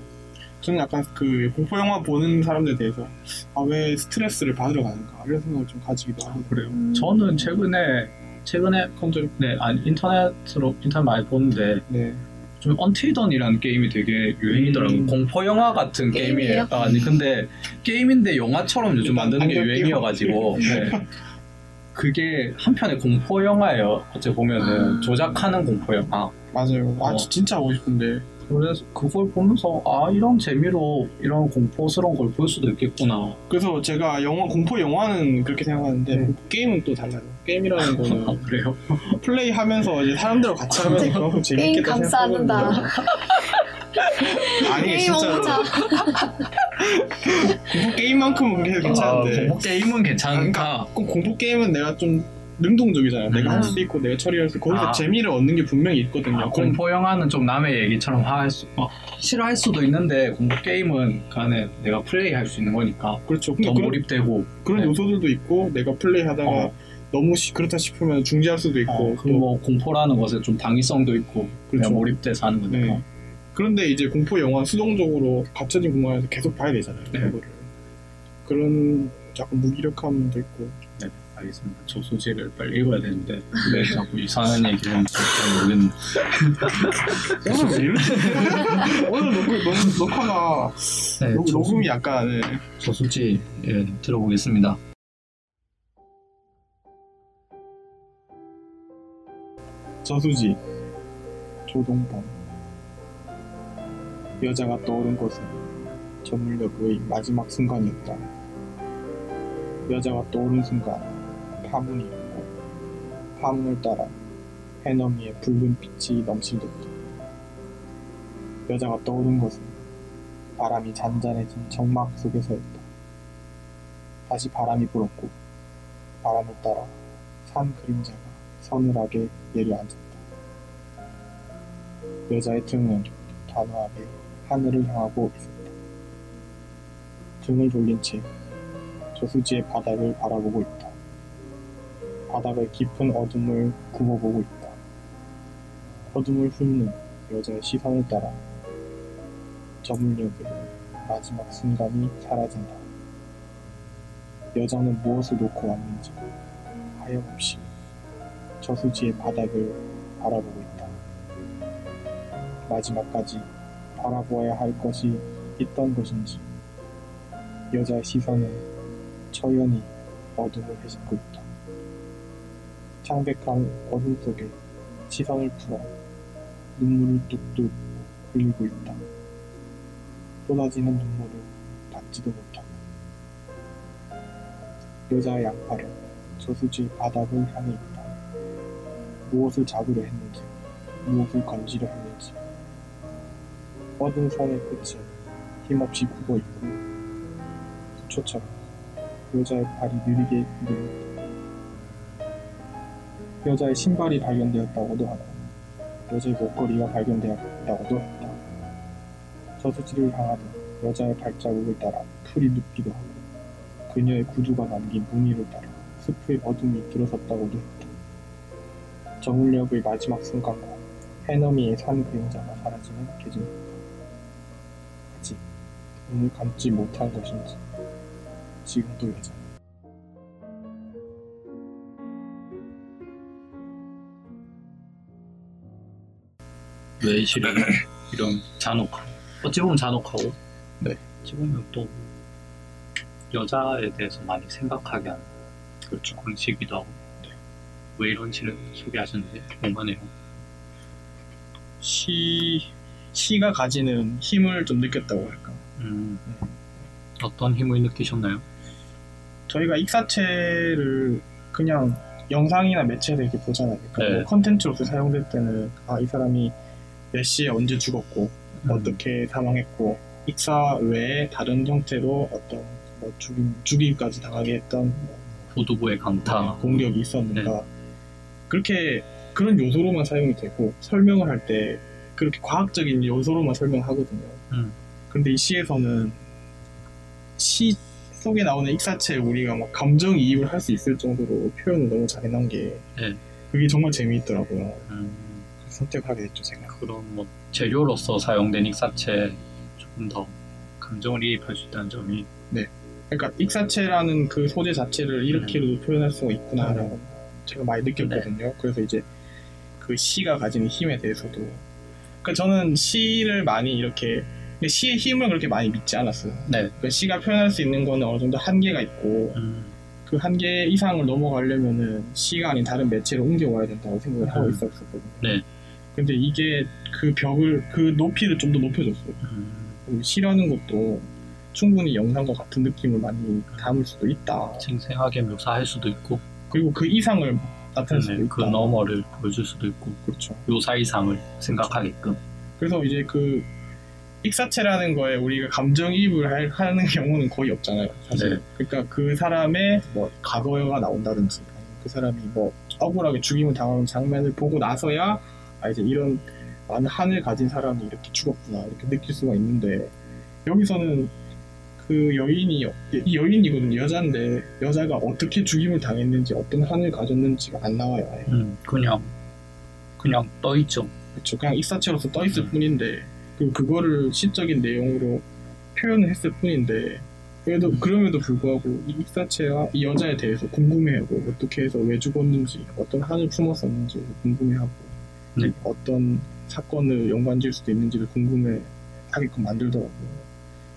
저는 약간 그 공포 영화 보는 사람들에 대해서 아 왜 스트레스를 받으러 가는가 이런 생각을 좀 가지기도 하고 그래요. 음. 저는 최근에 최근에 컨전 네 아니 인터넷으로 인터넷 많이 보는데 네 좀 언티던이라는 게임이 되게 유행이더라고요. 음. 공포 영화 같은 게임이에요? 게임이에요. 아, 아니 근데 게임인데 영화처럼 요즘 만드는 게. 유행이어가지고 네. 그게 한편의 공포 영화예요. 어째 보면은 아. 조작하는 공포 영화. 맞아요 아 어. 진짜 하고 싶은데 그래서 그걸 보면서 아 이런 재미로 이런 공포스러운 걸 볼 수도 있겠구나. 그래서 제가 영화 공포 영화는 그렇게 생각하는데 네. 게임은 또 달라요 게임이라는 아, 거는 그래요? 플레이하면서 이제 사람들하고 같이 하면서 그만큼 게임 재밌겠다 감싸 안는다. 생각하거든요 아니 게임 진짜로. 공포 게임만큼은 아, 괜찮은데 공포 게임은 괜찮다. 그러니까 꼭 공포 게임은 내가 좀 능동적이잖아요. 내가 음. 할수 있고 내가 처리할 수 있고 거기서 아. 재미를 얻는 게 분명히 있거든요. 아, 공포 영화는 좀 남의 얘기처럼 할 수, 어, 싫어할 수도 있는데 공포 게임은 그 안에 내가 플레이할 수 있는 거니까 그렇죠. 더 근데 그런, 몰입되고 그런 네. 요소들도 있고 내가 플레이하다가 어. 너무 시- 그렇다 싶으면 중지할 수도 있고 어, 또 그뭐 공포라는 것에 좀 당위성도 있고 그렇죠. 그냥 몰입돼서 하는 거니까 네. 그런데 이제 공포 영화 수동적으로 갇혀진 공간에서 계속 봐야 되잖아요. 네. 그거를 그런 약간 무기력함도 있고 알겠습니다. 저수지를 빨리 읽어야 되는데 왜 자꾸 이상한 얘기를 하는지 잘 모르겠는데 오늘 왜 이러지? 오늘 녹음, 녹음, 녹화가 네, 녹, 녹음이 약간 네. 저수지 예, 들어보겠습니다. 저수지 조동범 여자가 떠오른 것은 전물력의 마지막 순간이었다. 여자가 떠오른 순간 파문이 있고 파문을 따라 해넘이의 붉은 빛이 넘실댔다. 여자가 떠오른 것은 바람이 잔잔해진 정막 속에서였다. 다시 바람이 불었고 바람을 따라 산 그림자가 서늘하게 내려앉았다. 여자의 등은 단호하게 하늘을 향하고 있었다. 등을 돌린 채 저수지의 바닥을 바라보고 있다. 바닥의 깊은 어둠을 굽어보고 있다. 어둠을 훑는 여자의 시선을 따라 저물력의 마지막 순간이 사라진다. 여자는 무엇을 놓고 왔는지 하염없이 저수지의 바닥을 바라보고 있다. 마지막까지 바라보아야 할 것이 있던 것인지 여자의 시선은 처연히 어둠을 헤집고 있다. 창백한 어둠 속에 시선을 풀어 눈물을 뚝뚝 흘리고 있다. 쏟아지는 눈물을 닿지도 못하고 여자의 양팔은 저수지 바닥을 향해 있다. 무엇을 잡으려 했는지, 무엇을 건지려 했는지. 뻗은 손의 끝은 힘없이 굽어 있고, 수초처럼 여자의 발이 느리게 흔들린다. 여자의 신발이 발견되었다고도 하고, 여자의 목걸이가 발견되었다고도 했다. 저수지를 향하던 여자의 발자국을 따라 풀이 눕기도 하고, 그녀의 구두가 남긴 무늬를 따라 숲의 어둠이 들어섰다고도 했다. 정울역의 마지막 순간과 해넘이의 산 그림자가 사라지는 계절입니다. 아직 눈을 감지 못한 것인지 지금도 여자 왜 실은 이런 잔혹함 어찌 보면 잔혹하고 네. 어찌 보면 또 여자에 대해서 많이 생각하게 하는 그렇죠. 방식이기도 하고 왜 이런지를 소개하셨는데 궁금하네요. 시 시가 가지는 힘을 좀 느꼈다고 할까. 음, 어떤 힘을 느끼셨나요? 저희가 익사체를 그냥 영상이나 매체에서 이렇게 보잖아요. 그러니까 네. 뭐 컨텐츠로서 사용될 때는 아 이 사람이 몇 시에 언제 죽었고 음. 어떻게 사망했고 익사 외에 다른 형태로 어떤 뭐 죽임 죽임까지 당하게 했던 후두부의 강타 공격이 있었는가 네. 그렇게 그런 요소로만 사용이 되고 설명을 할 때 그렇게 과학적인 요소로만 설명하거든요. 음. 근데 이 시에서는 시 속에 나오는 익사체에 우리가 막 감정 이입을 할 수 있을 정도로 표현을 너무 잘 해놓은 게 네. 그게 정말 재미있더라고요. 음, 선택하게 됐죠, 제가. 그런 뭐 재료로서 사용된 익사체에 조금 더 감정을 이입할 수 있다는 점이 그러니까 익사체라는 그 소재 자체를 이렇게도 표현할 수가 있구나라고 제가 많이 느꼈거든요. 그래서 이제 그 시가 가지는 힘에 대해서도 그러니까 저는 시를 많이 이렇게 근데 시의 힘을 그렇게 많이 믿지 않았어요. 네. 그 시가 표현할 수 있는 거는 어느 정도 한계가 있고 음, 그 한계 이상을 넘어가려면은 시가 아닌 다른 매체를 옮겨와야 된다고 생각을 하고 음. 있었거든요. 네. 근데 이게 그 벽을 그 높이를 좀 더 높여줬어요. 음, 시라는 것도 충분히 영상과 같은 느낌을 많이 담을 수도 있다. 생생하게 묘사할 수도 있고 그리고 그 이상을 나타낼 수도 네, 있다. 그 너머를 보여줄 수도 있고 그렇죠. 묘사 이상을 생각하게끔 그래서 이제 그 익사체라는 거에 우리가 감정이입을 할- 하는 경우는 거의 없잖아요. 사실. 네. 그러니까 그 사람의 뭐 과거가 나온다든지 그 사람이 뭐 억울하게 죽임을 당하는 장면을 보고 나서야 아 이제 이런 많은 한을 가진 사람이 이렇게 죽었구나 이렇게 느낄 수가 있는데 여기서는 그 여인이 이 여인이거든요 여자인데 여자가 어떻게 죽임을 당했는지 어떤 한을 가졌는지가 안 나와요. 아예. 음, 그냥 그냥 떠 있죠. 그쵸. 그냥 익사체로서 떠 있을 음. 뿐인데, 그, 그거를 시적인 내용으로 표현을 했을 뿐인데, 그래도 그럼에도 불구하고 이 익사체가 이 여자에 대해서 궁금해하고 어떻게 해서 왜 죽었는지 어떤 한을 품었었는지 궁금해하고 네. 어떤 사건을 연관지을 수도 있는지를 궁금해 하게끔 만들더라고요.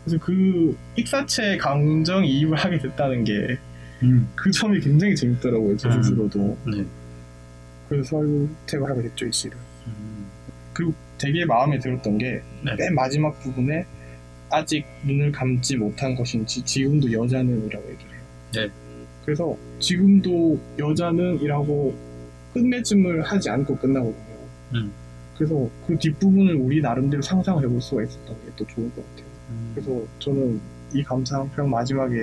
그래서 그 익사체 감정 이입을 하게 됐다는 게그 음. 점이 굉장히 재밌더라고요 제 음. 스스로도. 네. 그래서 선택을 하게 됐죠 이 시를. 음. 그리고 되게 마음에 들었던 게맨 네. 마지막 부분에 아직 눈을 감지 못한 것인지 지금도 여자는이라고 얘기를 해요. 네. 그래서 지금도 여자는이라고 끝맺음을 하지 않고 끝나거든요. 음. 그래서 그 뒷부분을 우리 나름대로 상상을 해볼 수가 있었던 게 또 좋은 것 같아요. 음. 그래서 저는 이 감상평 마지막에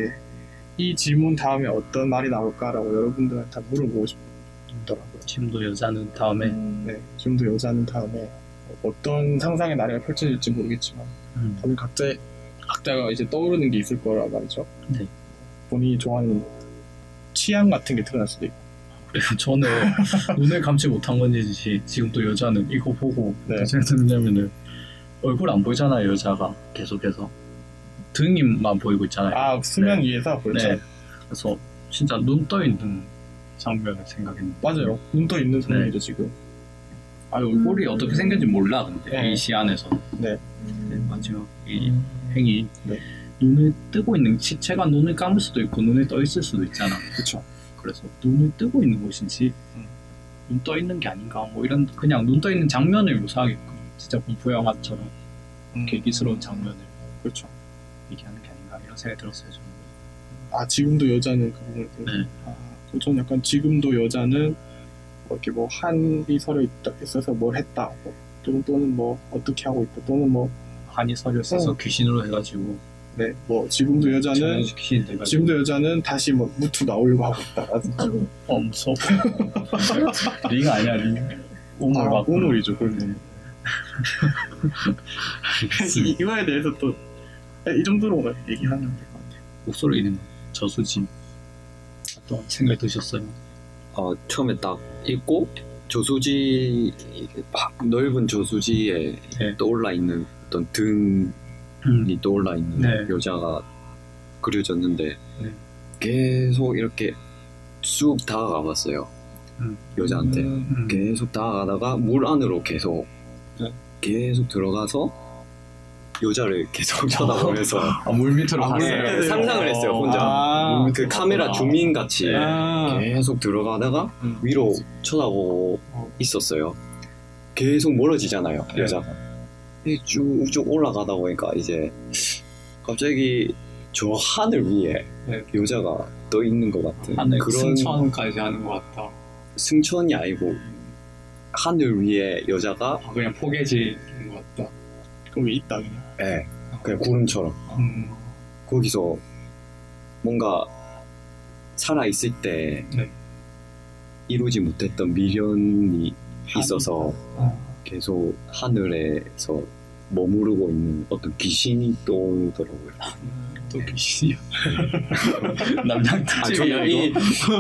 이 질문 다음에 어떤 말이 나올까라고 여러분들한테 물어보고 싶더라고요. 지금도 여자는 다음에 네, 지금도 여자는 다음에 어떤 상상의 나래가 펼쳐질지 모르겠지만 음. 다들 각자 각자가 이제 떠오르는 게 있을 거라 말이죠. 네. 본인이 좋아하는 취향 같은 게 드러날 수도 있고. 그래서 저는 눈을 감지 못한 건지 지금도 여자는 이거 보고 네. 어떤 생각이 드냐면은 얼굴 안 보이잖아요 여자가 계속해서 등이만 보이고 있잖아요 아 수면 위에서 그렇죠. 네. 그래서 진짜 눈 떠 있는 장면을 생각했는데 맞아요. 눈 떠 있는 소년이죠 지금. 아 얼굴이 어떻게 생겼는지 몰라 근데 네. 이시 안에서 네. 네, 마지막 이 행위 네. 눈을 뜨고 있는 시체가 눈을 감을 수도 있고 눈을 떠 있을 수도 있잖아 그렇죠. 그래서 눈을 뜨고 있는 것인지 음. 눈떠 있는 게 아닌가 뭐 이런 그냥 눈 떠 있는 장면을 묘사하게끔 진짜 공포 영화처럼 괴기스러운 장면을 그렇죠. 얘기하는 게 아닌가 이런 생각이 들었어요 저는 아 지금도 여자는 그 대해서. 네. 아, 그 저는 약간 지금도 여자는 뭐 이렇게 뭐 한이 서려 있다, 있어서 뭘 했다, 뭐, 또는, 또는 뭐 어떻게 하고 있다, 또는 뭐 한이 서려 있어서 어. 귀신으로 해가지고 네, 뭐 지금도 여자는 귀신 돼가지고 지금도 여자는 다시 뭐 무투 나오려고 하고 있다. 아이고 어 무서워 링 아니야 링 우물 아, 막 우물이죠, 그러면. 이- 이거에 대해서 또 이 정도로 얘기하면 될 것 같아요. 목소리는 저수지 어떤 생각이 드셨어요? 어, 처음에 딱 읽고 저수지 막 넓은 저수지에 네. 떠올라 있는 어떤 등 이 음. 떠올라 있는 네. 여자가 그려졌는데 네. 계속 이렇게 쑥 다가가 봤어요 음. 여자한테 음. 계속 다가가다가 물 안으로 계속 네. 계속 들어가서 여자를 계속 쳐다보면서 아, 물 밑으로 아. 상상을 했어요 혼자 아, 그 카메라 줌인 같이 네. 아, 계속 들어가다가 음. 위로 쳐다보고 어. 있었어요. 계속 멀어지잖아요, 네. 여자가. 이 쭉쭉 올라가다 보니까 이제 갑자기 저 하늘 위에 네. 여자가 떠 있는 것 같은 하늘 그런 승천까지 하는 것 같다. 승천이 아니고 하늘 위에 여자가 아, 그냥 포개지는 것 같다. 거기 있다 그냥. 예, 그냥 구름처럼 음. 거기서 뭔가 살아 있을 때 네. 이루지 못했던 미련이 있어서 아. 계속 하늘에서 머무르고 있는 어떤 귀신이 떠오르더라고요. 또 귀신이야. 남양 아, 특집이야 저는 이.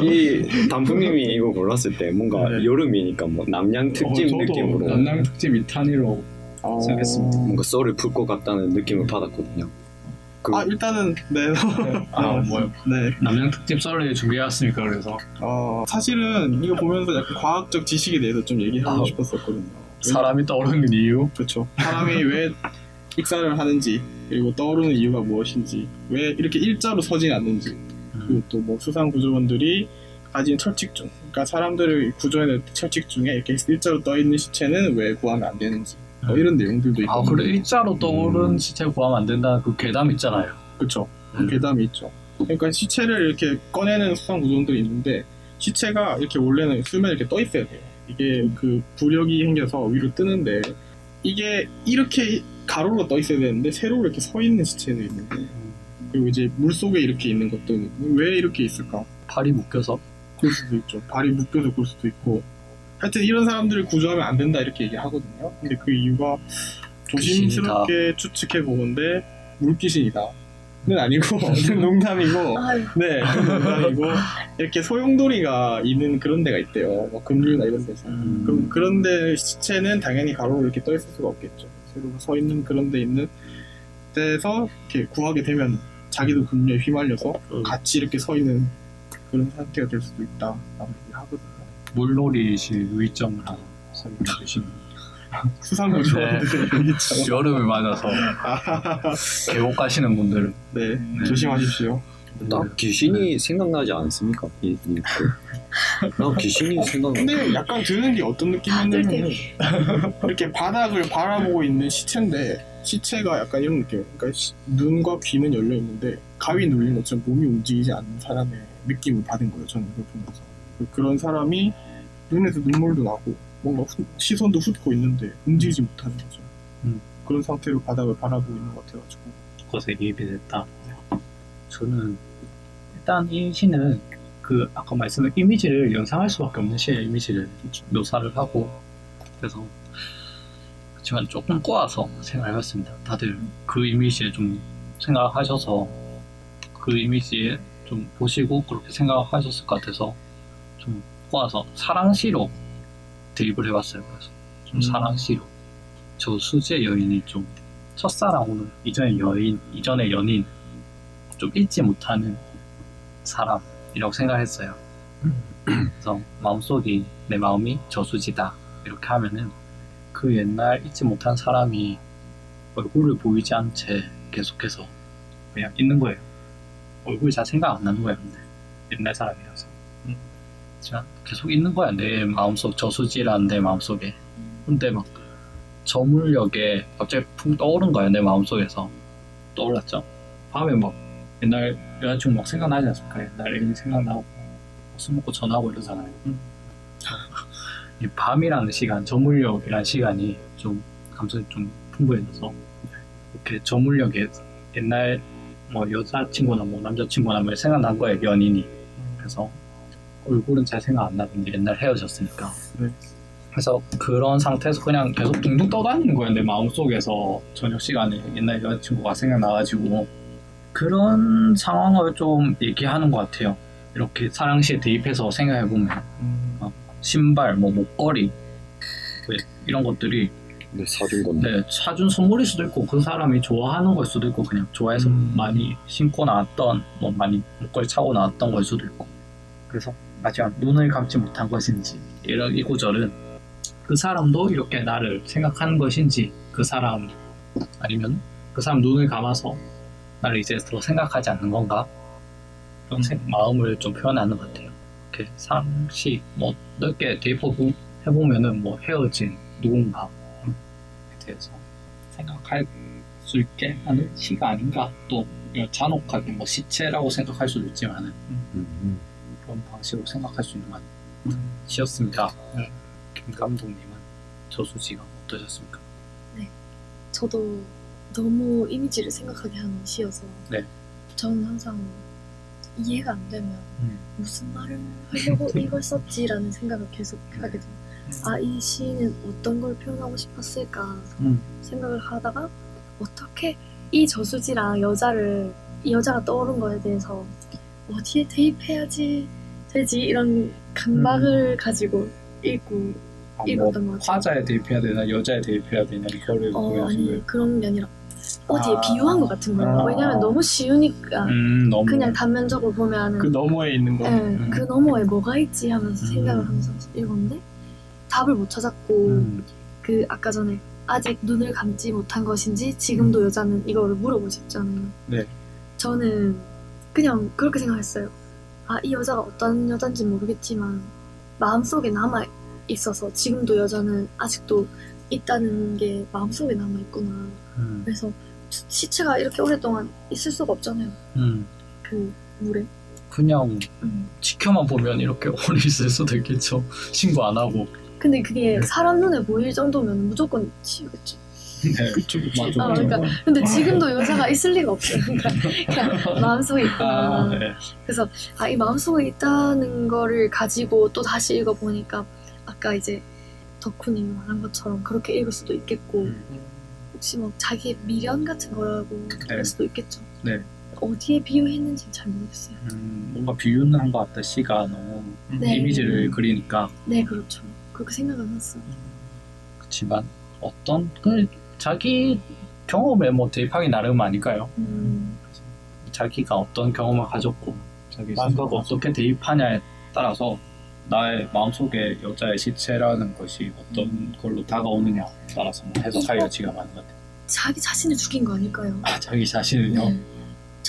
이 단풍님이 이거 골랐을 때 뭔가 네. 여름이니까 뭐 남양 특집 어, 느낌으로 남양 특집 2탄으로 어. 생각했습니다. 뭔가 썰을 풀 것 같다는 느낌을 받았거든요. 그, 아 일단은 네. 아 뭐요? 네. 남양 특집 썰을 준비해왔으니까 그래서 어, 사실은 이거 보면서 약간 과학적 지식에 대해서 좀 얘기하고 아. 싶었었거든요. 사람이 떠오르는 이유. 그렇죠. 사람이 왜 익사를 하는지 그리고 떠오르는 이유가 무엇인지 왜 이렇게 일자로 서진 않는지 그리고 또 뭐 수상 구조원들이 가진 철칙중 그러니까 사람들을 구조해낼 철칙 중에 이렇게 일자로 떠 있는 시체는 왜 구하면 안 되는지 뭐 이런 내용들도 있고 아 그래 일자로 떠오른 음. 시체 구하면 안 된다는 그 괴담 있잖아요. 그렇죠. 음. 괴담이 있죠. 그러니까 시체를 이렇게 꺼내는 수상 구조원들이 있는데 시체가 이렇게 원래는 수면에 이렇게 떠 있어야 돼요. 이게 그 부력이 생겨서 위로 뜨는데 이게 이렇게 가로로 떠 있어야 되는데 세로로 이렇게 서 있는 시체도 있는데 그리고 이제 물 속에 이렇게 있는 것도 있는데 왜 이렇게 있을까? 팔이 묶여서 그럴 수도 있죠. 발이 묶여서 그럴 수도 있고 하여튼 이런 사람들을 구조하면 안 된다 이렇게 얘기하거든요. 근데 그 이유가 조심스럽게 추측해 보건데 물귀신이다. 는 아니고 농담이고 네, 농담이고 이렇게 소용돌이가 있는 그런 데가 있대요. 뭐 금류나 이런 데서. 음. 그럼 그런데 시체는 당연히 가로로 이렇게 떠 있을 수가 없겠죠. 세로 서 있는 그런 데 있는 데서 이렇게 구하게 되면 자기도 분노에 휘말려서 음. 같이 이렇게 서 있는 그런 상태가 될 수도 있다라고 얘기하거든요. 물놀이실 의점을 하나 설명해 주시면 수상도 좋아하는데 그렇죠. 여름을 맞아서 계곡 가시는 분들은 네, 네. 조심하십시오. 딱 귀신이 생각나지 않습니까? 이, 이, 그. 나 귀신이 생각나. 근데 약간 드는 게 어떤 느낌이냐면 이렇게 바닥을 바라보고 있는 시체인데 시체가 약간 이런 느낌. 그러니까 시- 눈과 귀는 열려 있는데 가위 눌린 것처럼 몸이 움직이지 않는 사람의 느낌을 받은 거예요. 저는 그걸 보면서 그런 사람이 눈에서 눈물도 나고 뭔가 후- 시선도 훑고 있는데 움직이지 못하는 거죠. 음. 그런 상태로 바닥을 바라보고 있는 것 같아가지고 그것에 이입이 됐다. 저는 일단 이 시는 그 아까 말씀드린 이미지를 연상할 수밖에 없는 시의 이미지를 묘사를 하고 그래서 그렇지만 조금 꼬아서 생각해봤습니다. 다들 그 이미지에 좀 생각하셔서 그 이미지에 좀 보시고 그렇게 생각하셨을 것 같아서 좀 꼬아서 사랑시로 대입을 해봤어요. 그래서 좀 음. 사랑시로 저 수지의 여인이 좀 첫사랑으로 이전의 여인, 이전의 연인 좀 잊지 못하는 사람이라고 생각했어요. 그래서 마음속이 내 마음이 저수지다 이렇게 하면은 그 옛날 잊지 못한 사람이 얼굴을 보이지 않은 채 계속해서 그냥 있는 거예요. 얼굴이 잘 생각 안 나는 거예요. 근데 옛날 사람이라서. 음. 하지만 계속 있는 거야 내 마음속 저수지라는 내 마음속에. 근데 막 저물역에 갑자기 풍 떠오른 거야 내 마음속에서 떠올랐죠. 밤에 막 옛날 여자친구 막 생각나지 않습니까? 옛날 애인 생각나고 술 먹고 전화하고 이러잖아요. 이 밤이라는 시간, 저물역이라는 시간이 좀 감성이 좀 풍부해져서 이렇게 저물역에 옛날 뭐 여자친구나 뭐 남자친구나 뭐 생각난 거예요 연인이. 그래서 얼굴은 잘 생각 안 나는데 옛날 헤어졌으니까. 네. 그래서 그런 상태에서 그냥 계속 둥둥 떠다니는 거예요 내 마음속에서 저녁 시간에 옛날 여자친구가 생각나가지고 그런 상황을 좀 얘기하는 것 같아요. 이렇게 사랑시에 대입해서 생각해보면 신발, 뭐 목걸이 뭐 이런 것들이 네, 사준 건데. 네, 사준 선물일 수도 있고 그 사람이 좋아하는 걸 수도 있고 그냥 좋아해서 음. 많이 신고 나왔던 뭐 많이 목걸이 차고 나왔던 걸 수도 있고 그래서 마지막 눈을 감지 못한 것인지. 이런 이 구절은 그 사람도 이렇게 나를 생각하는 것인지 그 사람 아니면 그 사람 눈을 감아서 나를 이제 더 생각하지 않는 건가? 그런 생- 마음을 좀 표현하는 것 같아요. 이렇게 상시 뭐 넓게 대입해보면은 뭐 헤어진 누군가 대해서 생각할 수 있게 하는 시가 아닌가? 또 잔혹하게 뭐 시체라고 생각할 수도 있지만은. 음, 그런 방식으로 생각할 수 있는 것 시였습니다. 김 감독님은 저수지가 어떠셨습니까? 저도 너무 이미지를 생각하게 하는 시여서 네. 저는 항상 이해가 안 되면 음. 무슨 말을 하려고 이걸 썼지라는 생각을 계속 하게 돼요. 아, 이 시인은 어떤 걸 표현하고 싶었을까 음. 생각을 하다가 어떻게 이 저수지랑 여자를 이 여자가 떠오른 거에 대해서 어디에 대입해야지 되지 이런 강박을 가지고 읽고 아, 뭐 읽었던 것 같아요. 화자에 대입해야 되나 여자에 대입해야 되나 이거를 어, 아니 거예요? 그런 게 아니라 어디에 아. 비유한 것 같은 거예요. 아. 왜냐면 너무 쉬우니까 음 너무 그냥 단면적으로 보면은 그 너머에 있는 거. 예, 음. 그 너머에 뭐가 있지 하면서 음. 생각을 하면서 읽었는데 답을 못 찾았고 음. 그 아까 전에 아직 눈을 감지 못한 것인지 지금도 여자는 이거를 물어보셨잖아요. 네. 저는 그냥 그렇게 생각했어요. 아, 이 여자가 어떤 여잔지 모르겠지만 마음속에 남아 있어서 지금도 여자는 아직도 있다는 게 마음속에 남아 있구나. 음. 그래서 시- 시체가 이렇게 오랫동안 있을 수가 없잖아요. 음. 그 물에. 그냥 음. 지켜만 보면 이렇게 오래 있을 수도 있겠죠. 신고 안 하고. 근데 그게 네. 사람 눈에 보일 정도면 무조건 치우겠죠. 네. 그쵸, 그쵸. 맞아, 아, 맞아. 그러니까 근데 지금도 여자가 있을 리가 없어요. 그러니까 마음속에 있구나. 아, 네. 그래서 아, 이 마음속에 있다는 거를 가지고 또 다시 읽어 보니까 아까 이제 덕후님이 말한 것처럼 그렇게 읽을 수도 있겠고 음. 혹시 뭐 자기의 미련 같은 거라고 할 수도 있겠죠. 네. 어디에 비유했는지 잘 모르겠어요. 음, 뭔가 비유는 한 것 같다. 시가 너무 네. 이미지를 그리니까. 네, 그렇죠. 그렇게 생각은 했어요. 그렇지만 어떤 그 자기 경험에 뭐 대입하기 나름 아닐까요? 음, 자기가 어떤 경험을 가졌고 자기 생각을. 어떻게 대입하냐에 따라서 나의 마음속에 여자의 시체라는 것이 어떤 걸로 다가오느냐에 따라서 해석할 여지가 많은 것 같아요. 자기 자신을 죽인 거 아닐까요? 아, 자기 자신을요? 네.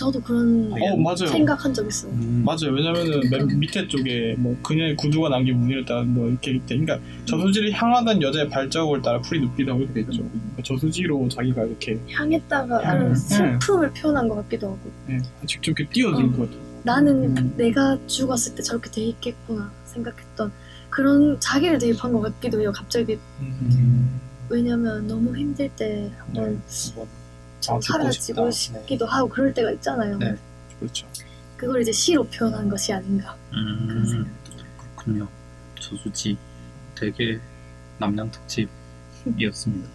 저도 그런 어 맞아요. 생각한 적 있어요. 음, 맞아요. 왜냐면은 맨 밑에 쪽에 뭐 그녀의 구두가 남긴 무늬를 따라 뭐 이렇게 이렇게 그러니까 저수지를 향하던 여자의 발자국을 따라 풀이 눕히다고 이렇게 됐죠. 그러니까 저수지로 자기가 이렇게 향했다가 향, 네. 슬픔을 표현한 것 같기도 하고 예, 직접 이렇게 뛰어든 것 같아요. 나는 음. 내가 죽었을 때 저렇게 돼 있겠구나 생각했던 그런 자기를 대입한 것 같기도 해요. 갑자기 음, 왜냐면 너무 힘들 때 한번 뭐, 좀 아, 싶다. 싶기도 하고 그럴 때가 있잖아요. 네. 그렇죠. 그걸 이제 시로 표현한 것이 아닌가 그런 음, 생각. 그렇군요. 저수지 되게 남양 특집이었습니다.